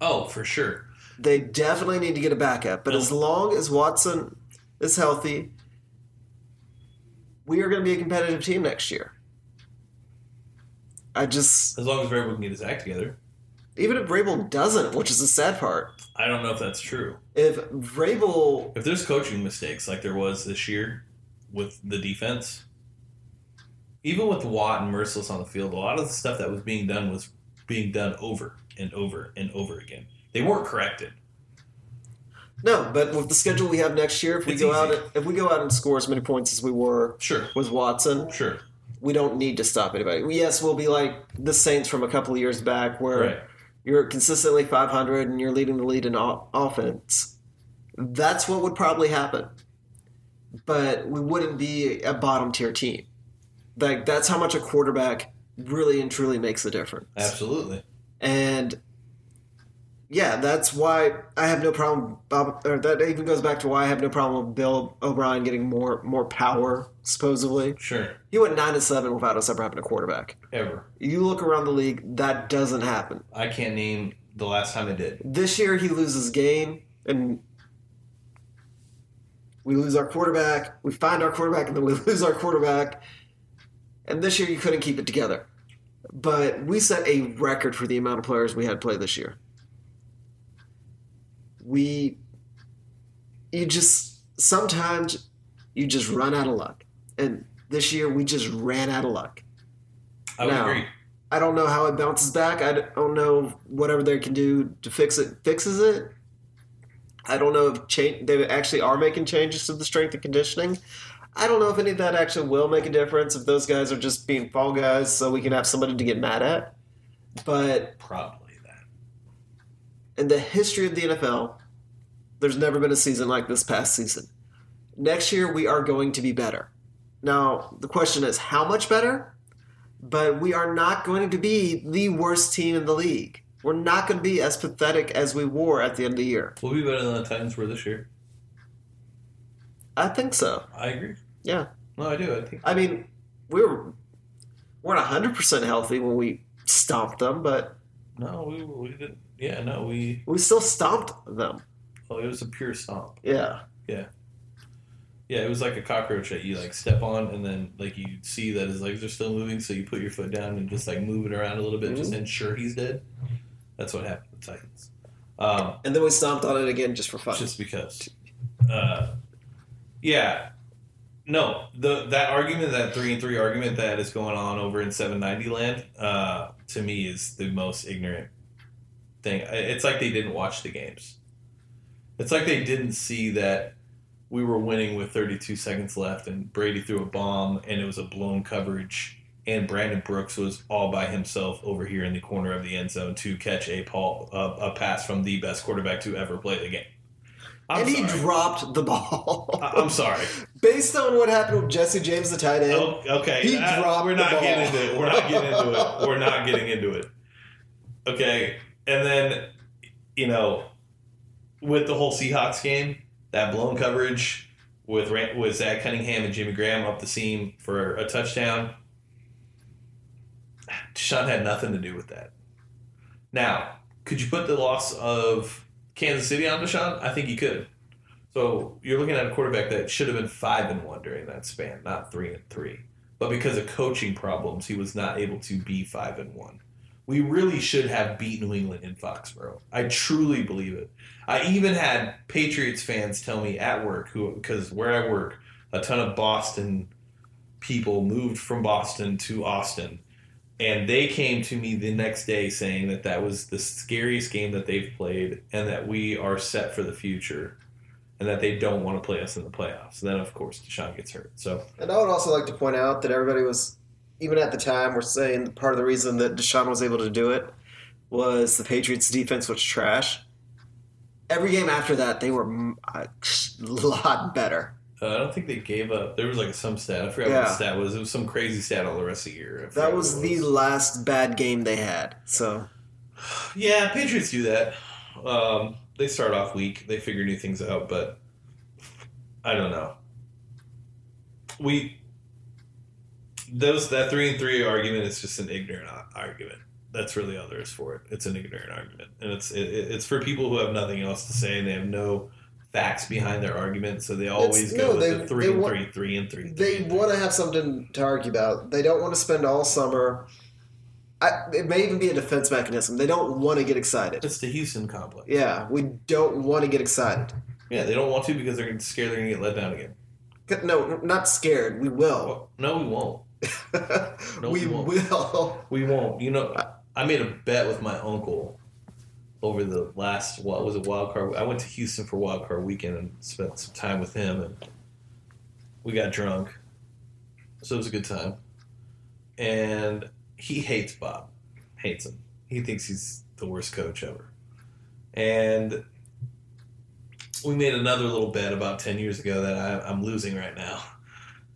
Oh, for sure. They definitely need to get a backup. But No. as long as Watson is healthy, we are going to be a competitive team next year. I just, As long as Vrabel can get his act together. even if Vrabel doesn't, which is the sad part, I don't know if that's true. if Vrabel, If there's coaching mistakes like there was this year with the defense, even with Watt and Mercilus on the field, a lot of the stuff that was being done was being done over and over and over again. They weren't corrected. no, but with the schedule we have next year, if we It's go easy. out, if we go out and score as many points as we were Sure, with Watson, sure, we don't need to stop anybody. Yes, we'll be like the Saints from a couple of years back, where right. you're consistently 500 and you're leading the lead in o- offense. That's what would probably happen. But we wouldn't be a bottom tier team. Like that's how much a quarterback really and truly makes a difference. Absolutely. And yeah, that's why I have no problem. Bob, or that even goes back to why I have no problem with Bill O'Brien getting more more power. Supposedly, Sure. he went nine to seven without us ever having a quarterback. Ever. You look around the league, that doesn't happen. I can't name the last time it did. This year he loses game and we lose our quarterback. We find our quarterback and then we lose our quarterback. And this year you couldn't keep it together. But we set a record for the amount of players we had play this year. We you just sometimes you just run out of luck. And this year we just ran out of luck. I would agree. I don't know how it bounces back. I don't know whatever they can do to fix it fixes it. I don't know if change, they actually are making changes to the strength and conditioning. I don't know if any of that actually will make a difference. If those guys are just being fall guys, so we can have somebody to get mad at. But Probably. In the history of the NFL, there's never been a season like this past season. Next year, we are going to be better. Now, the question is how much better? But we are not going to be the worst team in the league. We're not going to be as pathetic as we were at the end of the year. We'll be better than the Titans were this year. I think so. I agree. Yeah. No, I do. I think. I mean, we were weren't hundred percent healthy when we stomped them, but No, we, we didn't. Yeah, no, we. we still stomped them. Oh, it was a pure stomp. Yeah. Yeah, Yeah, it was like a cockroach that you like step on, and then like you see that his legs are still moving, so you put your foot down and just like move it around a little bit, just ensure he's dead. That's what happened with Titans. Um, And then we stomped on it again just for fun. just because. Uh, yeah. No, the that argument, that three and three argument that is going on over in seven ninety land, uh, to me is the most ignorant thing. It's like they didn't watch the games. It's like they didn't see that we were winning with 32 seconds left, and Brady threw a bomb, and it was a blown coverage, and Brandon Brooks was all by himself over here in the corner of the end zone to catch a Paul uh, a pass from the best quarterback to ever play the game. I'm and he sorry. dropped the ball. I- I'm sorry. Based on what happened with Jesse James, the tight end, Oh, okay, He that- dropped we're not getting into it. We're not getting into it. We're not getting into it. Okay, and then you know, with the whole Seahawks game, that blown coverage with with Zach Cunningham and Jimmy Graham up the seam for a touchdown. Deshaun had nothing to do with that. Now, could you put the loss of Kansas City on Deshaun? I think you could. So you're looking at a quarterback that should have been five and one during that span, not three and three. But because of coaching problems, he was not able to be five and one. We really should have beat New England in Foxborough. I truly believe it. I even had Patriots fans tell me at work, who because where I work, a ton of Boston people moved from Boston to Austin, and they came to me the next day saying that that was the scariest game that they've played, and that we are set for the future, and that they don't want to play us in the playoffs. And then of course Deshaun gets hurt. So And I would also like to point out that everybody was, even at the time, we're saying part of the reason that Deshaun was able to do it was the Patriots' defense was trash. Every game after that, they were mm, a lot better. uh, I don't think they gave up. There was like some stat. I forgot what the stat was. It was some crazy stat all the rest of the year. That what was the last bad game they had. So Yeah, Patriots do that. Um, they start off weak. They figure new things out, but I don't know. We those that three and three argument is just an ignorant argument. That's really all there is for it. It's an ignorant argument, and it's it, it's for people who have nothing else to say and they have no facts behind their argument, so they always no, go with they- the three and want- three, three and three. they three and want to have something to argue about. They don't want to spend all summer. I, it may even be a defense mechanism. They don't want to get excited. It's the Houston complex. Yeah, we don't want to get excited. Yeah, they don't want to because they're scared they're gonna get let down again. No, not scared. We will. Well, no, we won't. No, we we won't. will. We won't. You know, I- made a bet with my uncle over the last what was it wild card. I went to Houston for wild card weekend and spent some time with him, and we got drunk, so it was a good time. And he hates Bob, hates him. He thinks he's the worst coach ever. And we made another little bet about ten years ago that I, I'm losing right now.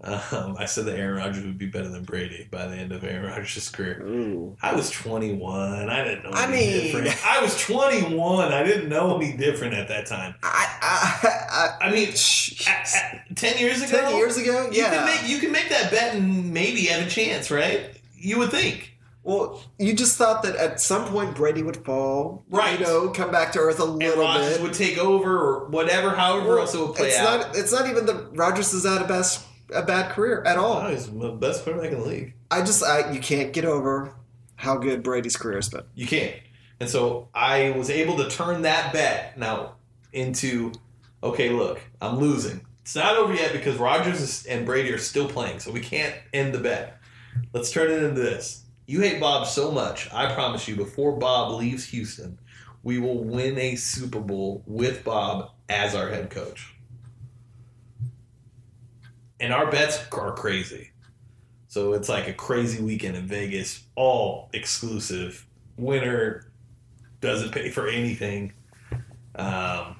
Um, I said that Aaron Rodgers would be better than Brady by the end of Aaron Rodgers' career. Ooh. I was 21. I didn't know I mean- different. I was 21. I didn't know any different at that time. I, I, I, I mean, Shh. at, at, 10 years ago? ten years ago, Yeah. You can make you can make that bet and maybe have a chance, right? You would think. well, you just thought that at some point Brady would fall, Right. You know, come back to earth a And little Rodgers bit. would take over or whatever, however Well, else it would play it's out. not. It's not even that Rodgers is had a best a bad career at all. Oh, he's the best quarterback in the league. I just, I, you can't get over how good Brady's career has been. You can't. And so I was able to turn that bet now into okay, look, I'm losing. It's not over yet because Rodgers and Brady are still playing, so we can't end the bet. Let's turn it into this. You hate Bob so much, I promise you, before Bob leaves Houston, we will win a Super Bowl with Bob as our head coach. And our bets are crazy. So it's like a crazy weekend in Vegas, all exclusive. Winner doesn't pay for anything. Um,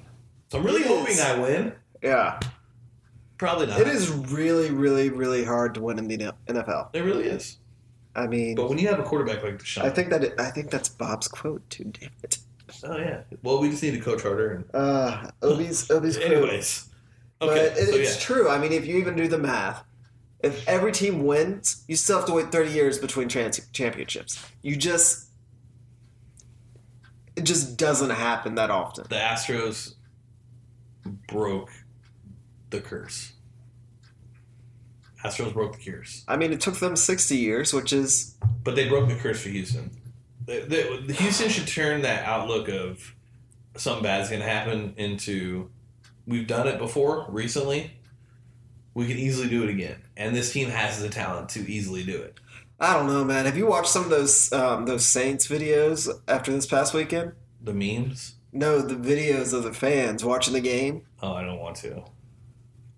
so I'm really hoping. I win. Yeah, Probably not. it is really, really, really hard to win in the NFL. It really is. I mean, But when you have a quarterback like Deshaun, I think that it, I think that's Bob's quote too. Damn it. oh yeah. Well, we just need to coach harder. And Uh, Obi's Obi's quote. Anyways, But it, so it's yeah, true. I mean, if you even do the math, if every team wins, you still have to wait 30 years between trans- championships. You just. It just doesn't happen that often. the Astros broke the curse. Astros broke the curse. I mean, it took them 60 years, which is. But they broke the curse for Houston. The, the, the Houston should turn that outlook of something bad's going to happen into we've done it before recently. We can easily do it again, and this team has the talent to easily do it. I don't know, man. Have you watched some of those um, those Saints videos after this past weekend? The memes. No, the videos of the fans watching the game. Oh, I don't want to.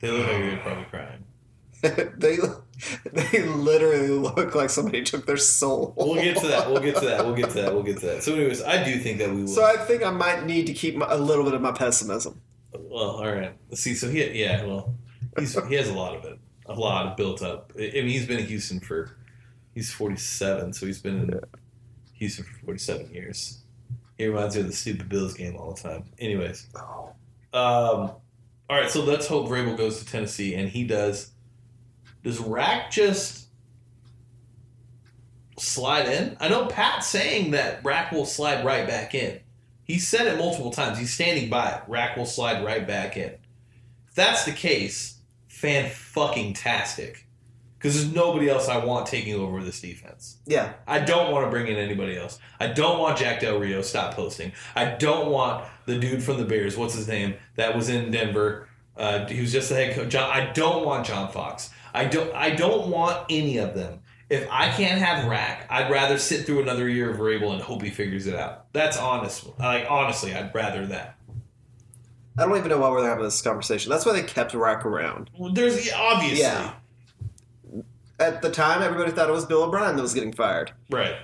They look like they're probably crying. they they literally look like somebody took their soul. We'll get to that. We'll get to that. We'll get to that. We'll get to that. So, anyways, I do think that we will. So I think I might need to keep my, a little bit of my pessimism. Well, all right. See, so he, yeah, well, he's he has a lot of it, a lot of built up. I mean, he's been in Houston for, he's forty seven, so he's been in Houston for forty seven years. He reminds me of the stupid Bills game all the time. Anyways, um, all right. So let's hope Vrabel goes to Tennessee and he does. Does Rack just slide in? I know Pat's saying that Rack will slide right back in. He said it multiple times. He's standing by it. Rack will slide right back in. If that's the case, fan fucking tastic. because there's nobody else I want taking over this defense. Yeah. I don't want to bring in anybody else. I don't want Jack Del Rio. Stop posting. I don't want the dude from the Bears. What's his name? That was in Denver. Uh, he was just the head coach. John, I don't want John Fox. I don't. I don't want any of them. If I can't have Rack, I'd rather sit through another year of Vrabel and hope he figures it out. That's honest. Like honestly, I'd rather that. I don't even know why we're having this conversation. That's why they kept Rack around. Well, there's obviously Yeah. At the time, everybody thought it was Bill O'Brien that was getting fired. right.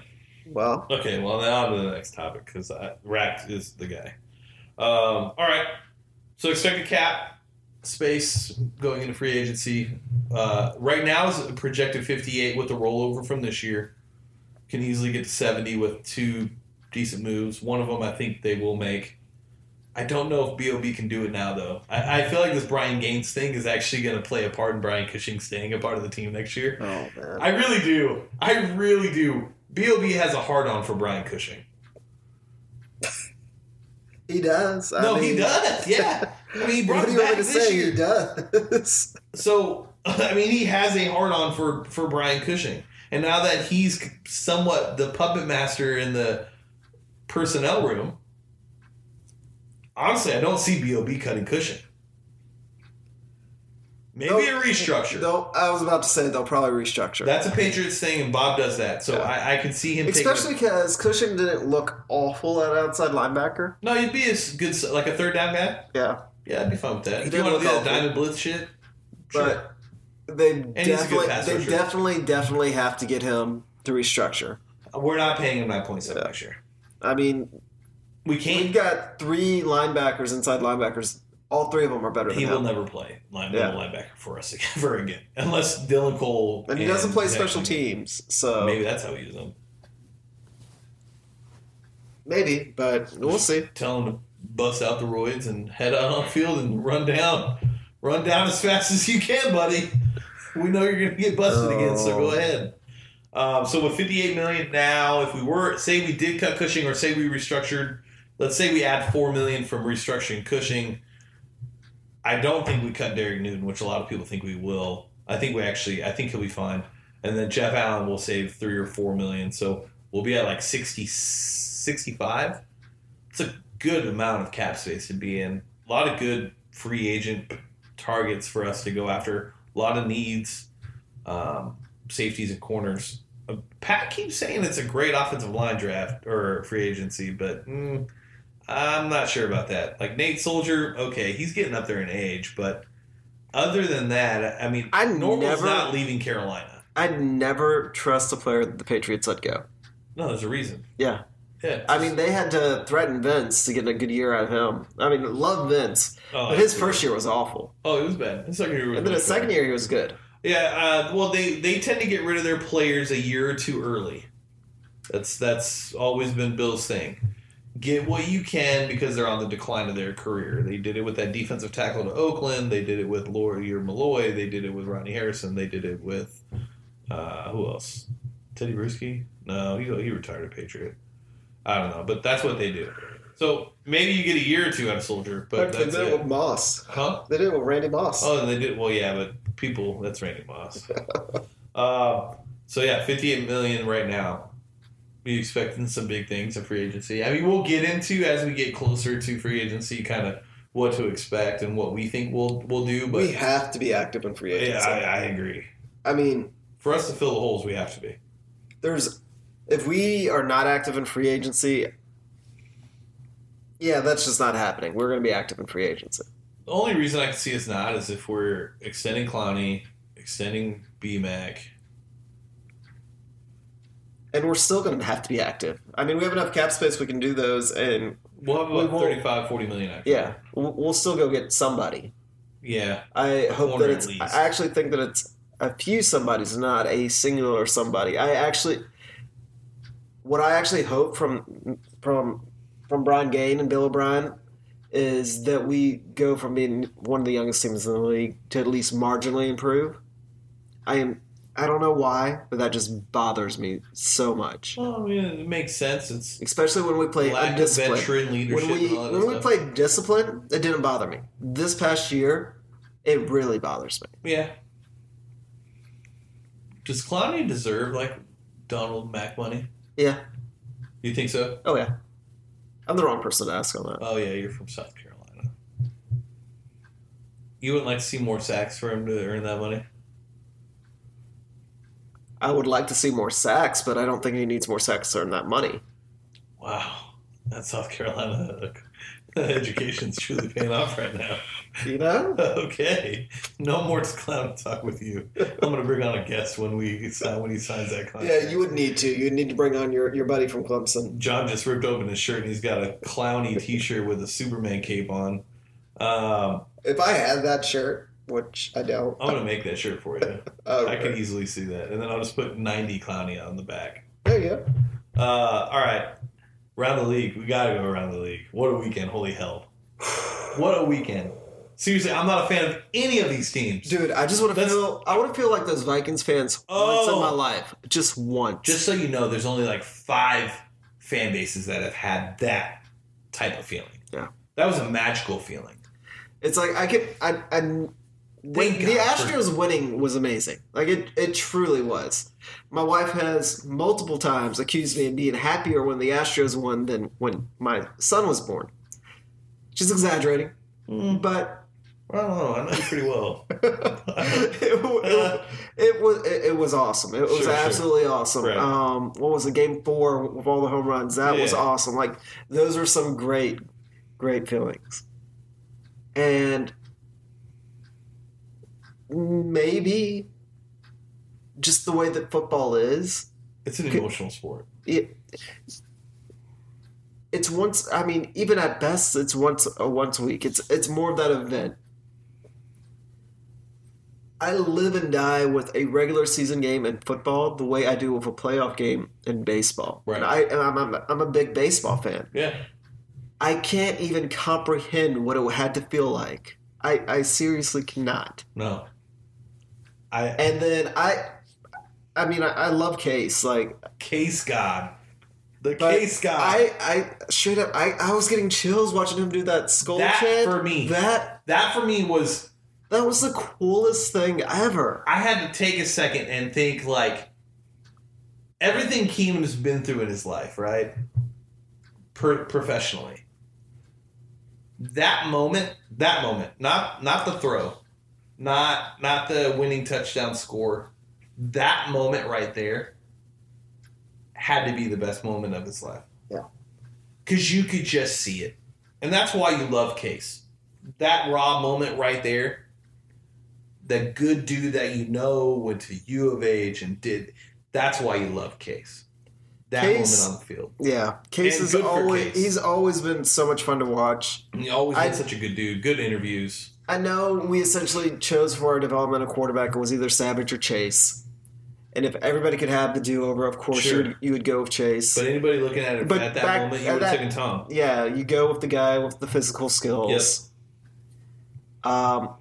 Well, Okay, well now on to the next topic because Rack is the guy. Um, all right, so expect a cap space going into free agency uh, right now is projected 58 with the rollover from this year. Can easily get to 70 with two decent moves. One of them I think they will make. I don't know if Bob can do it now though. I, I feel like this Brian Gaine's thing is actually going to play a part in Brian Cushing staying a part of the team next year. oh man, I really do. I really do. Bob has a hard on for Brian Cushing. he does. I no, mean, he does. Yeah. I mean, he brought What do him back to this say? year. He does. So, I mean, he has a hard on for for Brian Cushing, and now that he's somewhat the puppet master in the personnel room, honestly, I don't see Bob cutting Cushing. Maybe They'll- a restructure. They'll, I was about to say they'll probably restructure. That's a Patriots thing, and Bob does that. So Yeah. I, I can see him Especially because Cushing didn't look awful at outside linebacker. No, he'd be a good, like a third down guy. Yeah, Yeah, I'd be fine with that. He If you want to do that diamond blitz shit, sure. but they he's a good definitely, they definitely, definitely have to get him to restructure. Uh, we're not paying him nine point seven Yeah. next year. I mean, We can't. we've got three linebackers, inside linebackers. All three of them are better than He will him. never play line Yeah. linebacker for us ever again, unless Dylan Cole and he doesn't play special teams, so Maybe that's how we use him. maybe, but we'll see. Tell him to bust out the roids and head out on field and run down, run down as fast as you can, buddy. We know you're going to get busted again, so go Oh. ahead. Um, so with 58 million now, if we were say we did cut Cushing or say we restructured, let's say we add four million from restructuring Cushing. I don't think we cut Derek Newton, which a lot of people think we will. I think we actually, I think he'll be fine. And then Jeff Allen will save three or four million, so we'll be at like 60, 65. It's a good amount of cap space to be in. A lot of good free agent targets for us to go after. A lot of needs, um, safeties and corners. Uh, Pat keeps saying it's a great offensive line draft or free agency, but mm, I'm not sure about that. Like Nate Solder, okay, he's getting up there in age, but other than that, I mean, I Norwell's never- not leaving Carolina. I'd never trust a player that the Patriots let go. No, there's a reason. Yeah, Yeah, I mean they had to threaten Vince to get a good year out of him. I mean, love Vince, oh, but his first year was awful, oh, it was bad. His second year was and then his second year he was good. Yeah, uh, well, they they tend to get rid of their players a year or two early. That's that's always been Bill's thing. Get what you can because they're on the decline of their career. They did it with that defensive tackle to Oakland. They did it with Lawyer Milloy. They did it with Rodney Harrison. They did it with uh, who else? Tedy Bruschi? No, he he retired a Patriot. I don't know, but that's what they do. So maybe you get a year or two out of Solder, but they did it it. with Moss. Huh? They did it with Randy Moss. Oh, and they did. Well, yeah, but people, that's Randy Moss. uh, so yeah, fifty-eight million right now. We expecting some big things in free agency. I mean, we'll get into as we get closer to free agency, kind of what to expect and what we think we'll we'll do. But we have to be active in free yeah, agency. I, I agree. I mean, For us to fill the holes, we have to be. there's if we are not active in free agency, yeah, that's just not happening. We're going to be active in free agency. The only reason I can see us not is if we're extending Clowney, extending BMAC. And we're still going to have to be active. I mean, we have enough cap space we can do those, and We'll have about won't- 35, 40 million yeah, we'll, we'll still go get somebody. Yeah. I hope that it's. I actually think that it's a few somebodies, not a singular somebody. I actually, what I actually hope from from from Brian Gaine and Bill O'Brien is that we go from being one of the youngest teams in the league to at least marginally improve. I am. I don't know why, but that just bothers me so much. Well, I mean, it makes sense. It's Especially when we play lack of undisciplined. veteran leadership When we when we played discipline, it didn't bother me. This past year, it really bothers me. yeah. Does Clowney deserve like Donald Mack money? Yeah. You think so? Oh yeah. I'm the wrong person to ask on that. Oh yeah, you're from South Carolina. You wouldn't like to see more sacks for him to earn that money? I would like to see more sacks, but I don't think he needs more sacks to earn that money. Wow, that South Carolina education's truly paying off right now. You know? Okay, no more clown talk with you. I'm gonna bring on a guest when we sign when he signs that contract. Yeah, you would need to. You'd need to bring on your, your buddy from Clemson. John just ripped open his shirt and he's got a Clowney T-shirt with a Superman cape on. Um, If I had that shirt, which I don't, I'm gonna make that shirt for you. oh, I can easily see that, and then I'll just put 90 Clowney on the back. There you go. Uh, all right, around the league. We gotta go around the league. What a weekend! Holy hell! What a weekend! Seriously, I'm not a fan of any of these teams. Dude, I just want to That's- feel. I want to feel like those Vikings fans once Oh. in my oh. life, just once. Just so you know, there's only like five fan bases that have had that type of feeling. Yeah. that was a magical feeling. it's like I could. I. I when, the God for- Astros winning was amazing. Like it, it truly was. My wife has multiple times accused me of being happier when the Astros won than when my son was born. She's exaggerating, Mm. but I don't know. I know you pretty well. it, wa- it was it, it was awesome. It was Sure, sure. absolutely awesome. Right. Um, what was the Game four with all the home runs. That was awesome. Like those are some great, great feelings. And maybe just the way that football is, It's an emotional sport. it it's once. I mean, even at best, it's once a once a week. It's it's more of that event. I live and die with a regular season game in football the way I do with a playoff game in baseball. Right. And I, and I'm, I'm, I'm a big baseball fan. Yeah. I can't even comprehend what it had to feel like. I, I seriously cannot. No. I And then I, I mean, I, I love Case. Like, case God. The but case God. I, I straight up, I, I was getting chills watching him do that skull That chant. for me. That that for me was that was the coolest thing ever. I had to take a second and think like everything Keenum's been through in his life, right? Per- professionally. That moment, that moment, not not the throw, not not the winning touchdown score. That moment right there had to be the best moment of his life. Yeah. Cuz you could just see it. And that's why you love Case. That raw moment right there that good dude that you know went to U of H and did. That's why you love Case. That Case- moment on the field. Yeah, Case And is always Case. he's always been so much fun to watch. And he always been such a good dude. Good interviews. I know we essentially chose for our developmental quarterback it was either Savage or Chase. And if everybody could have the do over, of course Sure. you, would, you would go with Chase. But anybody looking at it But at that back- moment, you would have taken Tom. yeah, you go with the guy with the physical skills. Yes. Um,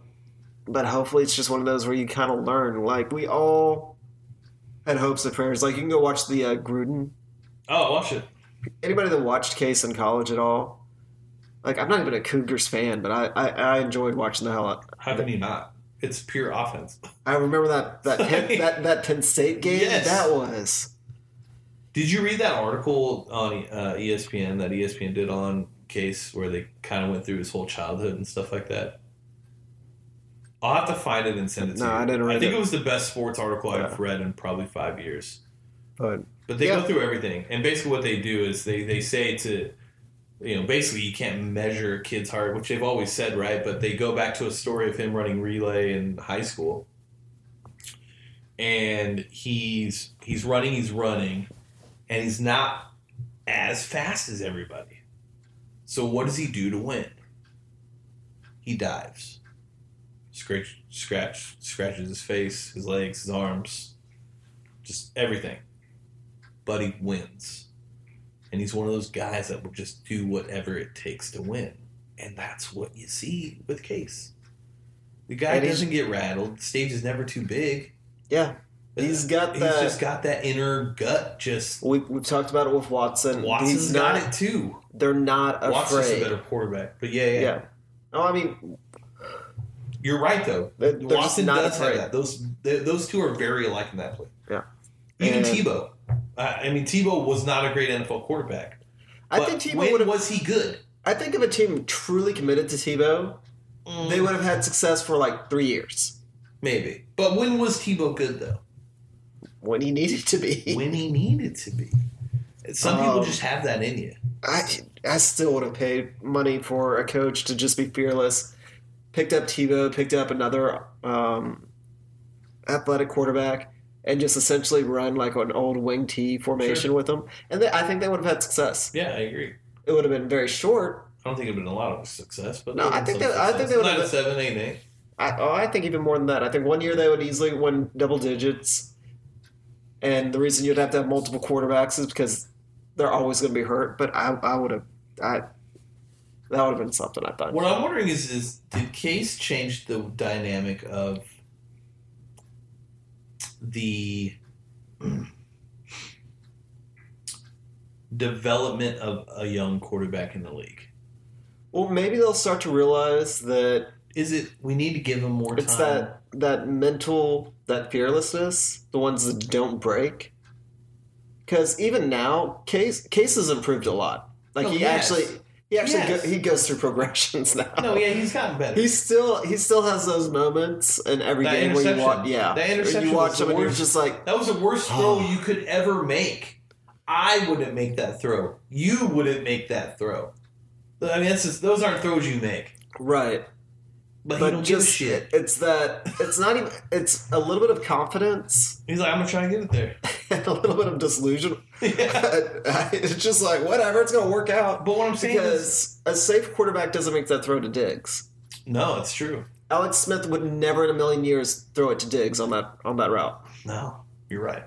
but hopefully it's just one of those where you kind of learn. Like we all had hopes and prayers. Like you can go watch the uh, Gruden. Oh, watch it. Anybody that watched Case in college at all? Like I'm not even a Cougars fan, but I, I, I enjoyed watching the hell out. How can you not? It's pure offense. I remember that that Penn, that that Penn State game. Yes. That was Did you read that article on uh, ESPN that ESPN did on Case where they kind of went through his whole childhood and stuff like that? I'll have to find it and send it to No, you. I didn't read I think it. it was the best sports article I've read in probably five years. but But they Yeah. go through everything, and basically what they do is they they say to, you know, basically you can't measure a kid's heart, which they've always said, right? But they go back to a story of him running relay in high school, and he's he's running, he's running, and he's not as fast as everybody. So what does he do to win? He dives, scratch, scratch, scratches his face, his legs, his arms, just everything but he wins. And he's one of those guys that will just do whatever it takes to win. And that's what you see with Case. The guy And doesn't get rattled. The stage is never too big. yeah, He's uh, got He's that- just got that inner gut. Just we we've talked about it with Watson. Watson's He's got it too. They're not Watson's a better quarterback. But yeah, yeah. yeah. Oh, I mean, You're right though. They're- they're just Watson not does have that. Those th- those two are very alike in that play. Yeah. Even And- Tebow. Uh, I mean, Tebow was not a great NFL quarterback. I think Tebow when was he good? I think if a team truly committed to Tebow, they would have had success for like three years maybe. But when was Tebow good though? when he needed to be. When he needed to be. Some people Um, just have that in you. I I still would have paid money for a coach to just be fearless. Picked up Tebow, picked up another um, athletic quarterback, and just essentially run like an old wing T formation with them. And they, I think they would have had success. Yeah, I agree. It would have been very short. I don't think it'd been a lot of success, but No, I think that- some I think they Nine, been- seven, eight, eight. I, oh, I think even more than that. I think one year they would easily win double digits. And the reason you'd have to have multiple quarterbacks is because they're always going to be hurt. But I, I would have, I, that would have been something I thought. What I'm wondering is, is did Case change the dynamic of the mm, development of a young quarterback in the league? Well, maybe they'll start to realize that Is it we need to give him more it's time? that that mental, that fearlessness, the ones that don't break. Because even now, Case Case has improved a lot. Like No, he has. actually, he actually Yes. go, he goes through progressions now. no, yeah, he's gotten better. He still he still has those moments in every That game where you watch yeah That interception you watch him and you're just like That was the worst throw oh. you could ever make. I wouldn't make that throw. You wouldn't make that throw. I mean, that's just, those aren't throws you make. right But, but he don't just shit. it's that it's not even it's a little bit of confidence He's like, I'm gonna try and get it there. and a little bit of disillusion. yeah. it's just like whatever it's gonna work out But what I'm saying is, a safe quarterback doesn't make that throw to Diggs no, it's true. Alex Smith would never in a million years throw it to Diggs on that on that route No, you're right.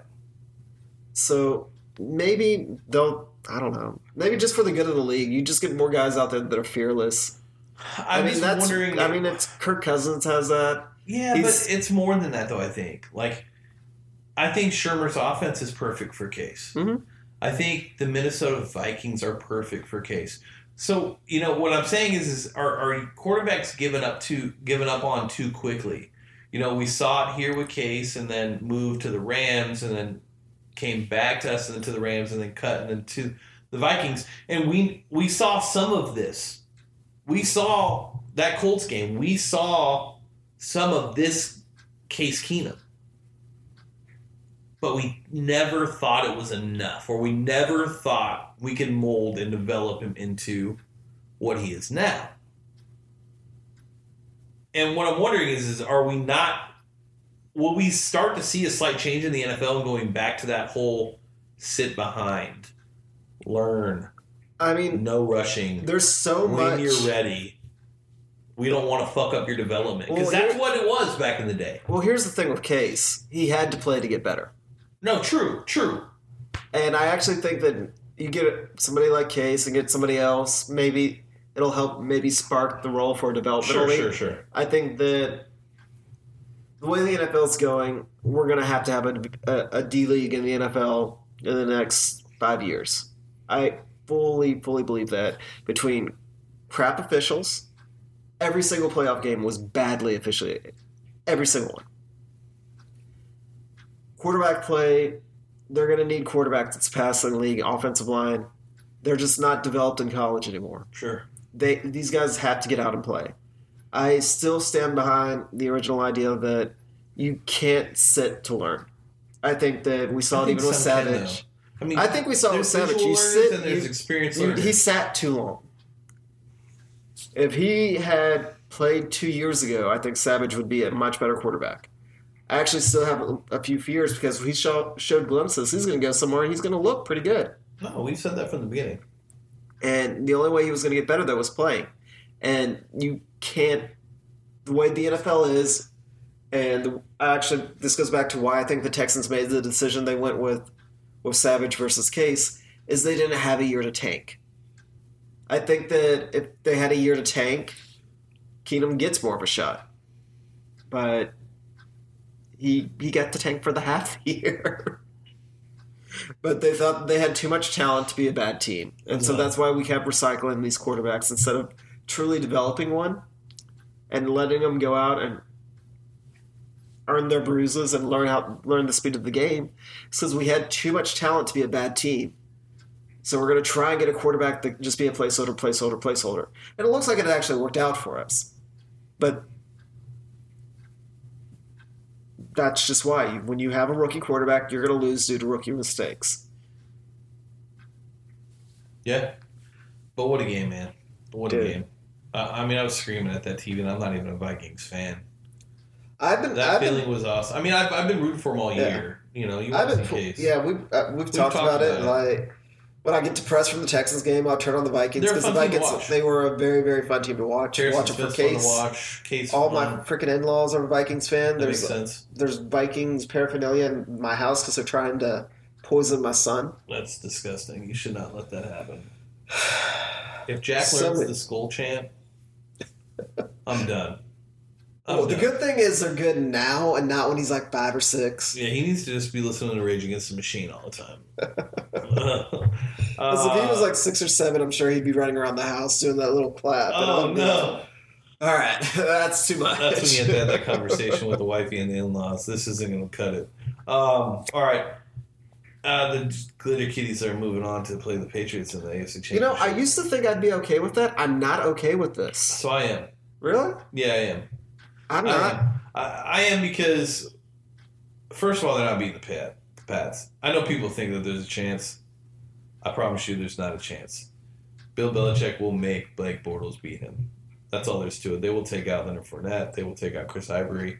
so maybe they'll I don't know maybe just for the good of the league you just get more guys out there that are fearless I'm I mean just that's wondering. I mean it's Kirk Cousins has that yeah, he's- but it's more than that, though. I think. Like, I think Shurmur's offense is perfect for Case. Mhm. I think the Minnesota Vikings are perfect for Case. So you know what I'm saying is, is are, are quarterbacks given up too given up on too quickly? You know, we saw it here with Case, and then moved to the Rams, and then came back to us, and then to the Rams, and then cut, and then to the Vikings, and we we saw some of this. We saw that Colts game. We saw some of this Case Keenum. But we never thought it was enough, or we never thought we could mold and develop him into what he is now. And what I'm wondering is, is are we not will we start to see a slight change in the NFL going back to that whole sit behind, learn, I mean no rushing, there's so when much you're ready. We don't want to fuck up your development because Well, that's what it was back in the day. Well, here's the thing with Case. He had to play to get better. No, true, true. And I actually think that you get somebody like Case and get somebody else, maybe it'll help maybe spark the role for development. Sure, sure, sure. I think that the way the NFL's going, we're going to have to have a, a, a D league in the NFL in the next five years. I fully, fully believe that between crap officials, every single playoff game was badly officiated. Every single one. Quarterback play, they're going to need quarterbacks that's passing the league, offensive line. They're just not developed in college anymore Sure. they these guys have to get out and play. I still stand behind the original idea that you can't sit to learn. I think that we saw I it even with some can, Savage. I mean, I think we saw it with Savage. You sit, and there's experienced you- he sat too long. If he had played two years ago, I think Savage would be a much better quarterback. I actually still have a, a few fears because he show, showed glimpses. He's going to go somewhere and he's going to look pretty good. no, we said that from the beginning. And the only way he was going to get better though was playing. And you can't. The way the NFL is, and the, actually this goes back to why I think the Texans made the decision they went with with Savage versus Case is they didn't have a year to tank. I think that if they had a year to tank, Keenum gets more of a shot. But he he got to tank for the half year. but they thought they had too much talent to be a bad team. And so Yeah. that's why we kept recycling these quarterbacks instead of truly developing one. and letting them go out and earn their bruises and learn how learn the speed of the game because we had too much talent to be a bad team. So we're going to try and get a quarterback that just be a placeholder, placeholder, placeholder. And it looks like it actually worked out for us. But that's just why when you have a rookie quarterback, you're going to lose due to rookie mistakes. Yeah. But what a game, man. What Dude. a game. Uh, I mean, I was screaming at that TV, and I'm not even a Vikings fan. I've been That I've been- feeling was awesome. I mean, I've, I've been rooting for them all Yeah. year. You know, you I've been, case. yeah, we've uh, we've, talked, talked about, it. about Like when I get depressed from the Texans game, I'll turn on the Vikings because the fun team to Vikings they were a very very fun team to watch. Harrison watch it for Case. watch. Case All my freaking in laws are Vikings fan. That makes There's sense. there's Vikings paraphernalia in my house because they're trying to poison my son. That's disgusting. You should not let that happen. If Jack learns many- the skull chant, I'm done. I'm well, the good thing is they're good now and not when he's like five or six. Yeah, he needs to just be listening to Rage Against the Machine all the time. Because if he was like six or seven, I'm sure he'd be running around the house doing that little clap. oh no, All right, that's too much. that's when you have to have that conversation with the wifey and the in-laws. This isn't going to cut it. Um, all right, uh, the Glitter Kitties are moving on to play the Patriots in the AFC Championship. You know, I used to think I'd be okay with that. I'm not okay with this. so I am. Really? Yeah, I am. I'm not. I, I am because, first of all, they're not beating the Pat, the Pats. I know people think that there's a chance. I promise you, there's not a chance. Bill Belichick will make Blake Bortles beat him. That's all there's to it. They will take out Leonard Fournette. They will take out Chris Ivory.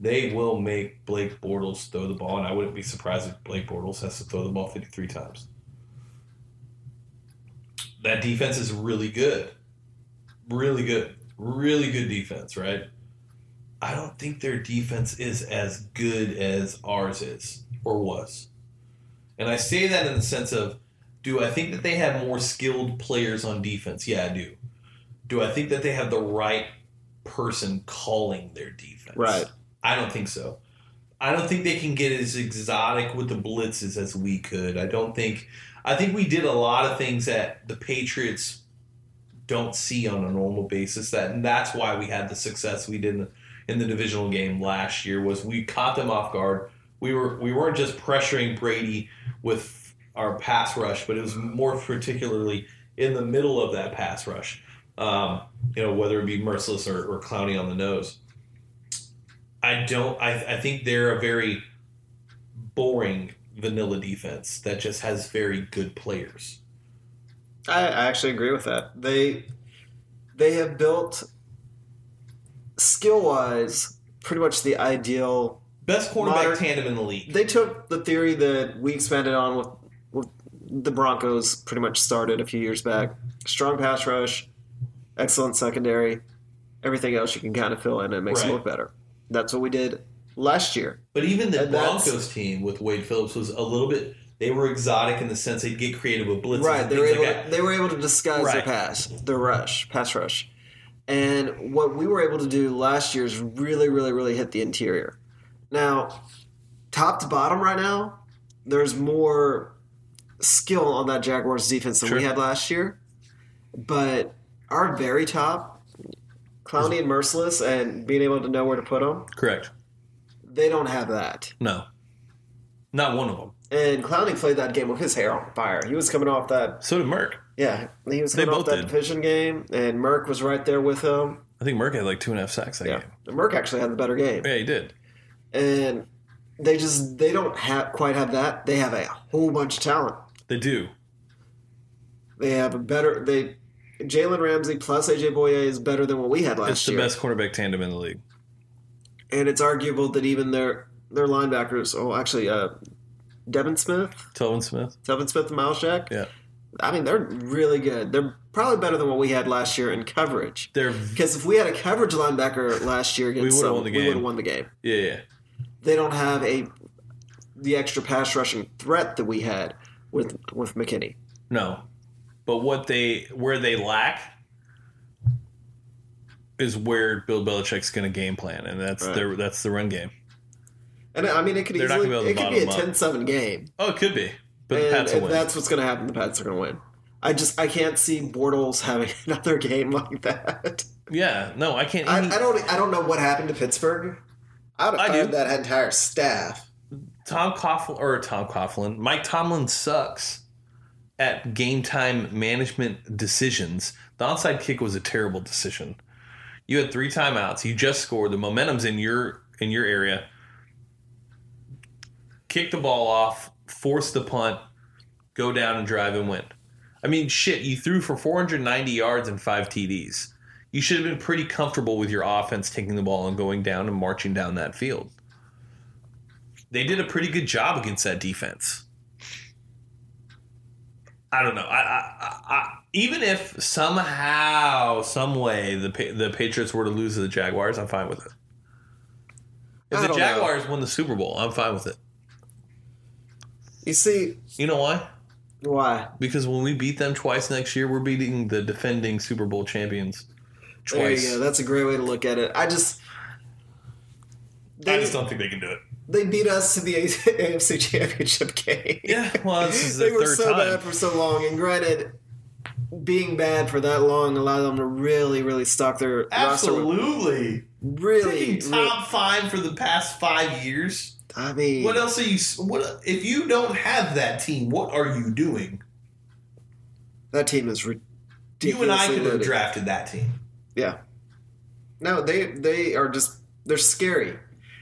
They will make Blake Bortles throw the ball, and I wouldn't be surprised if Blake Bortles has to throw the ball 53 times. That defense is really good. Really good. Really good defense, right? I don't think their defense is as good as ours is or was. And I say that in the sense of do I think that they have more skilled players on defense? Yeah, I do. Do I think that they have the right person calling their defense? Right. I don't think so. I don't think they can get as exotic with the blitzes as we could. I don't think. I think we did a lot of things that the Patriots don't see on a normal basis. That and that's why we had the success we did in the, in the divisional game last year. Was we caught them off guard. We were we weren't just pressuring Brady with our pass rush, but it was more particularly in the middle of that pass rush. Um, you know, whether it be Mercilus or, or Clowney on the nose. I don't. I, I think they're a very boring vanilla defense that just has very good players. I, I actually agree with that. They they have built skill wise pretty much the ideal. Best cornerback Modern- tandem in the league. They took the theory that we expanded on with with the Broncos pretty much started a few years back. Strong pass rush, excellent secondary, everything else you can kind of fill in and it makes Right. it look better. That's what we did last year. But even the And Broncos team with Wade Phillips was a little bit. They were exotic in the sense they'd get creative with blitzes. Right, they were able like to, they were able to disguise their pass, their rush, pass rush. And what we were able to do last year is really, really, really hit the interior. Now, top to bottom right now, there's more skill on that Jaguars defense than we had last year. But our very top, Clowney and Mercilus, and being able to know where to put them, Correct. they don't have that. No. Not one of them. And Clowney played that game with his hair on fire. He was coming off that So did Merck. Yeah, he was They both that did. division game, and Merck was right there with him. I think Merck had like two and a half sacks that Yeah, game. Merck actually had the better game, Yeah, he did. and they just they don't have quite have that. They have a whole bunch of talent. They do. They have a better they. Jalen Ramsey plus AJ Bouye is better than what we had last year. It's the year, best quarterback tandem in the league. and it's arguable that even their their linebackers. Oh, actually, uh, Devin Smith, Telvin Smith. Devin Smith, and Myles Jack. Yeah. I mean they're really good. They're probably better than what we had last year in coverage. They're Because if we had a coverage linebacker last year against would've won the we would have won the game. yeah, yeah. They don't have a the extra pass rushing threat that we had with with McKinney. No. But what they where they lack is where Bill Belichick's going to game plan, and that's Right. their that's the run game. And I mean, it could They're easily be it could be a bottom 10-7 game, Oh, it could be, but the Pats will win. that's what's going to happen. The Pats are going to win. I just I can't see Bortles having another game like that. Yeah, no, I can't. I, I don't. I don't know what happened to Pittsburgh. I would have do. fired that entire staff. Tom Coughlin or Tom Coughlin, Mike Tomlin sucks at game time management decisions. The onside kick was a terrible decision. You had three timeouts. You just scored. The momentum's in your in your area. Kick the ball off, force the punt, go down and drive and win. I mean, shit, you threw for 490 yards and five TDs. You should have been pretty comfortable with your offense taking the ball and going down and marching down that field they did a pretty good job against that defense. I don't know. I, I, I, even if somehow, some way, the the Patriots were to lose to the Jaguars, I'm fine with it. If the don't know. Jaguars won the Super Bowl, I'm fine with it. You see You know why? why? Because when we beat them twice next year, we're beating the defending Super Bowl champions Twice. There twice. you go. That's a great way to look at it. I just. I just don't think they can do it. they beat us to the AFC Championship game. Yeah, well, this is they their were third so time. bad for so long, and granted, being bad for that long allowed them to really, really stock their roster. with- Absolutely. Really, Freaking really- top five for the past five years. I mean, What else are you? What if you don't have that team? What are you doing? that team is ridiculous. You and I could have drafted that team. Yeah. No, they they are just they're scary.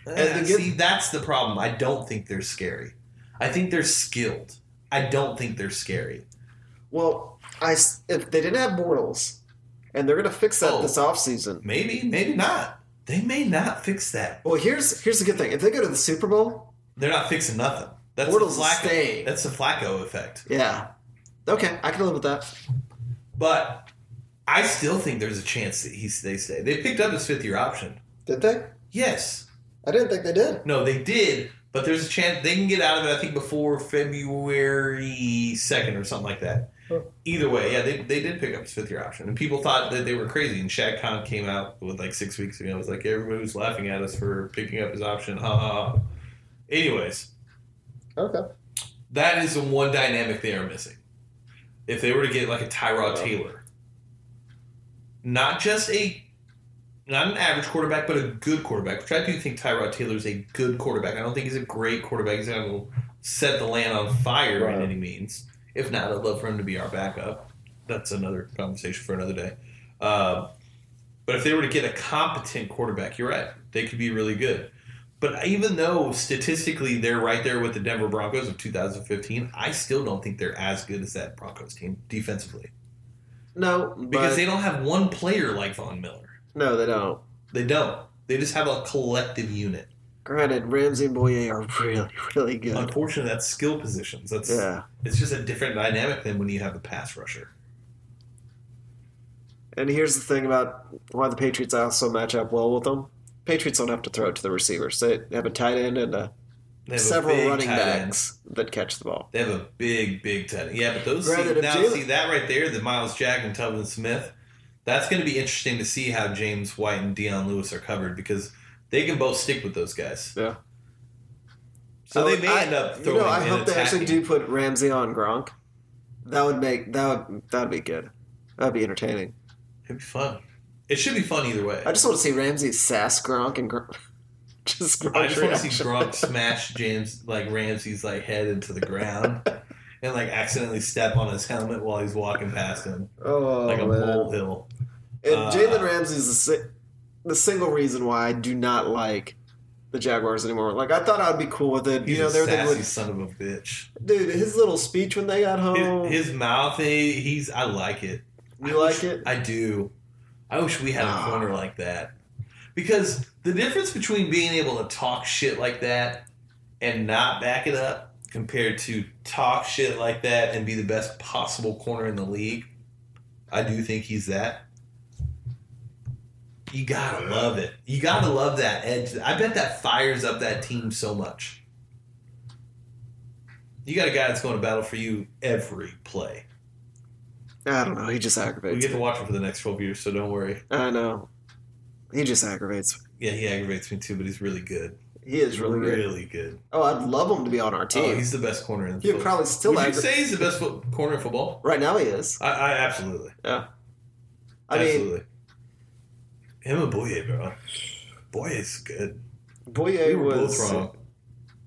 And get- see, that's the problem. I don't think they're scary. I think they're skilled. I don't think they're scary. Well, I if they didn't have Bortles, and they're going to fix that Oh. this offseason. Maybe, maybe not. They may not fix that. Well, here's here's the good thing. If they go to the Super Bowl, They're not fixing nothing. That's Bortles the Flacco. staying. That's the Flacco effect. yeah. Okay, I can live with that. But I still think there's a chance that he they stay. They picked up his fifth year option. Did they? Yes. I didn't think they did. No, they did, but there's a chance they can get out of it. I think before February second or something like that. Either way, yeah, they, they did pick up his fifth year option, and people thought that they were crazy. And Shad Khan came out with like six weeks ago. It was like everybody was laughing at us for picking up his option. Ha ha. ha. Anyways, Okay. that is the one dynamic they are missing. If they were to get like a Tyrod Taylor, not just a not an average quarterback, but a good quarterback, which I do think Tyrod Taylor is a good quarterback. I don't think he's a great quarterback. He's not going to set the land on fire Right. in any means. If not, I'd love for him to be our backup. That's another conversation for another day. Um, but if they were to get a competent quarterback, you're right. They could be really good. But even though statistically they're right there with the Denver Broncos of 2015, I still don't think they're as good as that Broncos team defensively No, because they don't have one player like Von Miller. no, they don't. They don't. They just have a collective unit. Granted, Ramsey and Bouye are really, really good. Unfortunately, that's skill positions. That's Yeah. it's just a different dynamic than when you have a pass rusher. And here's the thing about why the Patriots also match up well with them. Patriots don't have to throw it to the receivers. They have a tight end and a, They have several running tight end. backs that catch the ball. They have a big, big tight end. Yeah, but those Granted, see, now Jalen- see that right there, the Myles Jack and Tubman Smith. That's going to be interesting to see how James White and Dion Lewis are covered because they can both stick with those guys. Yeah. So I they would- may I- end up You know, I and hope they actually do put Ramsey on Gronk. That would make that would that would be good. That'd be entertaining. It'd be fun. It should be fun either way. I just want to see Ramsey sass Gronk and Gronk. just Gronk I just want to see. Gronk smash James like Ramsey's like head into the ground and like accidentally step on his helmet while he's walking past him Oh like a man. molehill. And Uh, Jalen Ramsey is the, si- the single reason why I do not like the Jaguars anymore. Like I thought I'd be cool with it. He's you know, they're sassy the son of a bitch. dude. His little speech when they got home. His, his mouth, he, he's I like it. You I like wish- it? I do. I wish we had a Ah. corner like that. Because the difference between being able to talk shit like that and not back it up compared to talk shit like that and be the best possible corner in the league, I do think he's that. You gotta love it. You gotta love that edge. I bet that fires up that team so much. You got a guy that's going to battle for you every play. I don't know. He just aggravates. We get to watch him for the next 12 years, so don't worry. I know. He just aggravates. Yeah, he aggravates me too, but he's really good. He is really good. Really good. Oh, I'd love him to be on our team. Oh, team. he's the best corner in He'd football. probably still Would you aggravate. say he's the best fo- corner in football? Right now, he is. I, I absolutely. Yeah. I mean, absolutely. Him and Bouye, bro. Bouye is good. Bouye We were was. both wrong.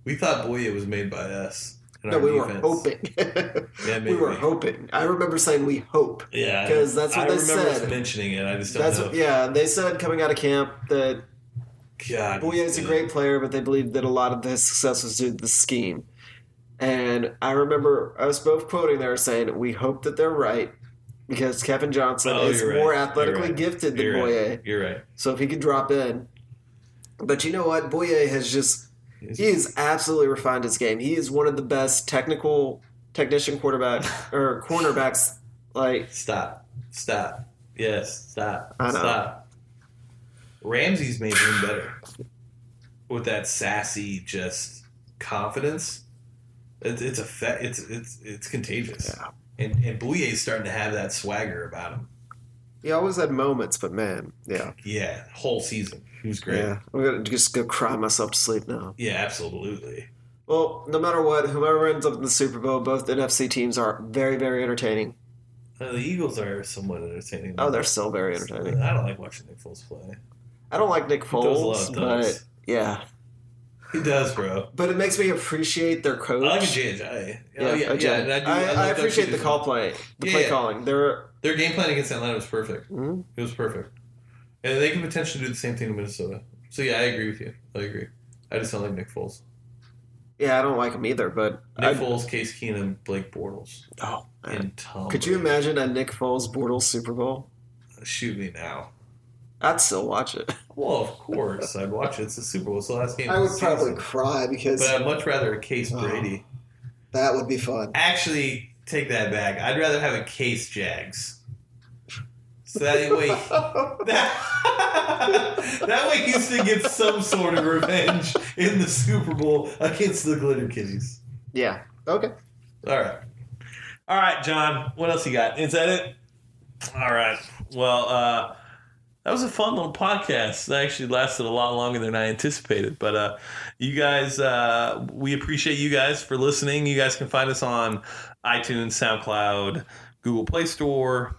We thought Bouye was made by us. No, we were hoping. Yeah, we were hoping. I remember saying we hope. Yeah, because that's what I they said. mentioning it. I just don't That's know. what, yeah. They said coming out of camp that God, Bouye is a great player, but they believed that a lot of his success was due to the scheme. And I remember us both quoting there saying, "We hope that they're right." Because Kevin Johnson Oh, is you're more athletically right. gifted than You're Bouye. right. You're right. So if he could drop in. But you know what? Bouye has just he has absolutely refined his game. He is one of the best technical technician quarterback or cornerbacks like Stop. Stop. Yes. Stop. I know. Stop. Ramsey's made him better with that sassy, just confidence. It's it's a fe- it's it's it's contagious. Yeah. And and is starting to have that swagger about him. he always had moments, but man, yeah. Yeah, whole season. He was great. Yeah. I'm gonna just go cry myself to sleep now. Yeah, absolutely. Well, no matter what, whoever ends up in the Super Bowl, both NFC teams are very, very entertaining. Uh, the Eagles are somewhat entertaining. Oh, they're still very entertaining. I don't like watching Nick Foles play. I don't like Nick He does a lot Foles, but yeah. He does, bro. But it makes me appreciate their coach. I like a J&J. Yeah, Oh, yeah, yeah. And I, do, I, I love appreciate the call play, the Yeah, play yeah. calling. They're Their game plan against Atlanta was perfect. Mhm. It was perfect. And they can potentially do the same thing in Minnesota. So, yeah, I agree with you. I agree. I just don't like Nick Foles. yeah, I don't like him either. But Nick I, Foles, Case Keenum, Blake Bortles, oh, man. and Tom. could you imagine a Nick Foles Bortles Super Bowl? Shoot me now. I'd still watch it. Well, of course. I'd watch it. It's the Super Bowl. It's the last game I would season. cry because But I'd much rather a Case Oh. Brady. that would be fun. Actually, take that back. I'd rather have a Case Jags. So that way, that, that way Houston gets some sort of revenge in the Super Bowl against the Glitter Kitties. Yeah. Okay. All right. All right, John. What else you got? Is that it? All right. Well, uh, that was a fun little podcast. That actually lasted a lot longer than I anticipated. But uh, you guys, uh, we appreciate you guys for listening. You guys can find us on iTunes, SoundCloud, Google Play Store,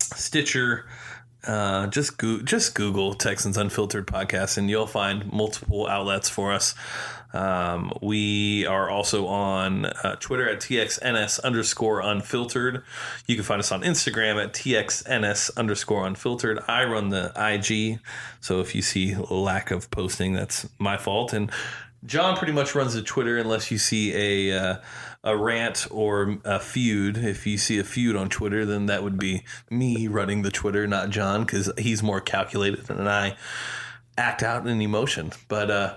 Stitcher. Uh, just go- just Google Texans Unfiltered podcast, and you'll find multiple outlets for us. Um, we are also on uh, Twitter at TXNS underscore unfiltered. You can find us on Instagram at TXNS underscore unfiltered. I run the IG, so if you see lack of posting, that's my fault. And John pretty much runs the Twitter unless you see a uh, a rant or a feud. If you see a feud on Twitter, then that would be me running the Twitter, not John, because he's more calculated than I act out in emotion. But uh,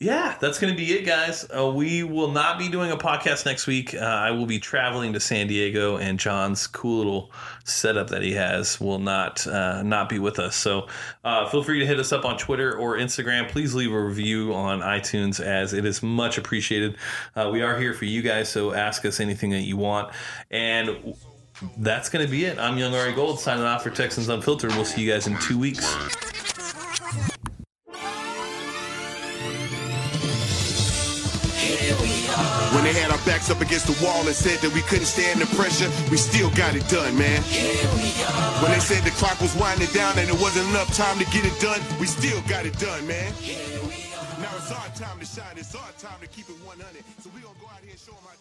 yeah, that's going to be it, guys. Uh, we will not be doing a podcast next week. Uh, I will be traveling to San Diego, and John's cool little setup that he has will not uh, not be with us. So uh, feel free to hit us up on Twitter or Instagram. Please leave a review on iTunes, as it is much appreciated. Uh, we are here for you guys, so ask us anything that you want. And that's going to be it. I'm Young Ari Gold signing off for Texans Unfiltered. We'll see you guys in two weeks. They had our backs up against the wall and said that we couldn't stand the pressure, we still got it done, man. When they said the clock was winding down and it wasn't enough time to get it done, we still got it done, man. Now it's our time to shine. It's our time to keep it 100. So we gonna go out here and show them how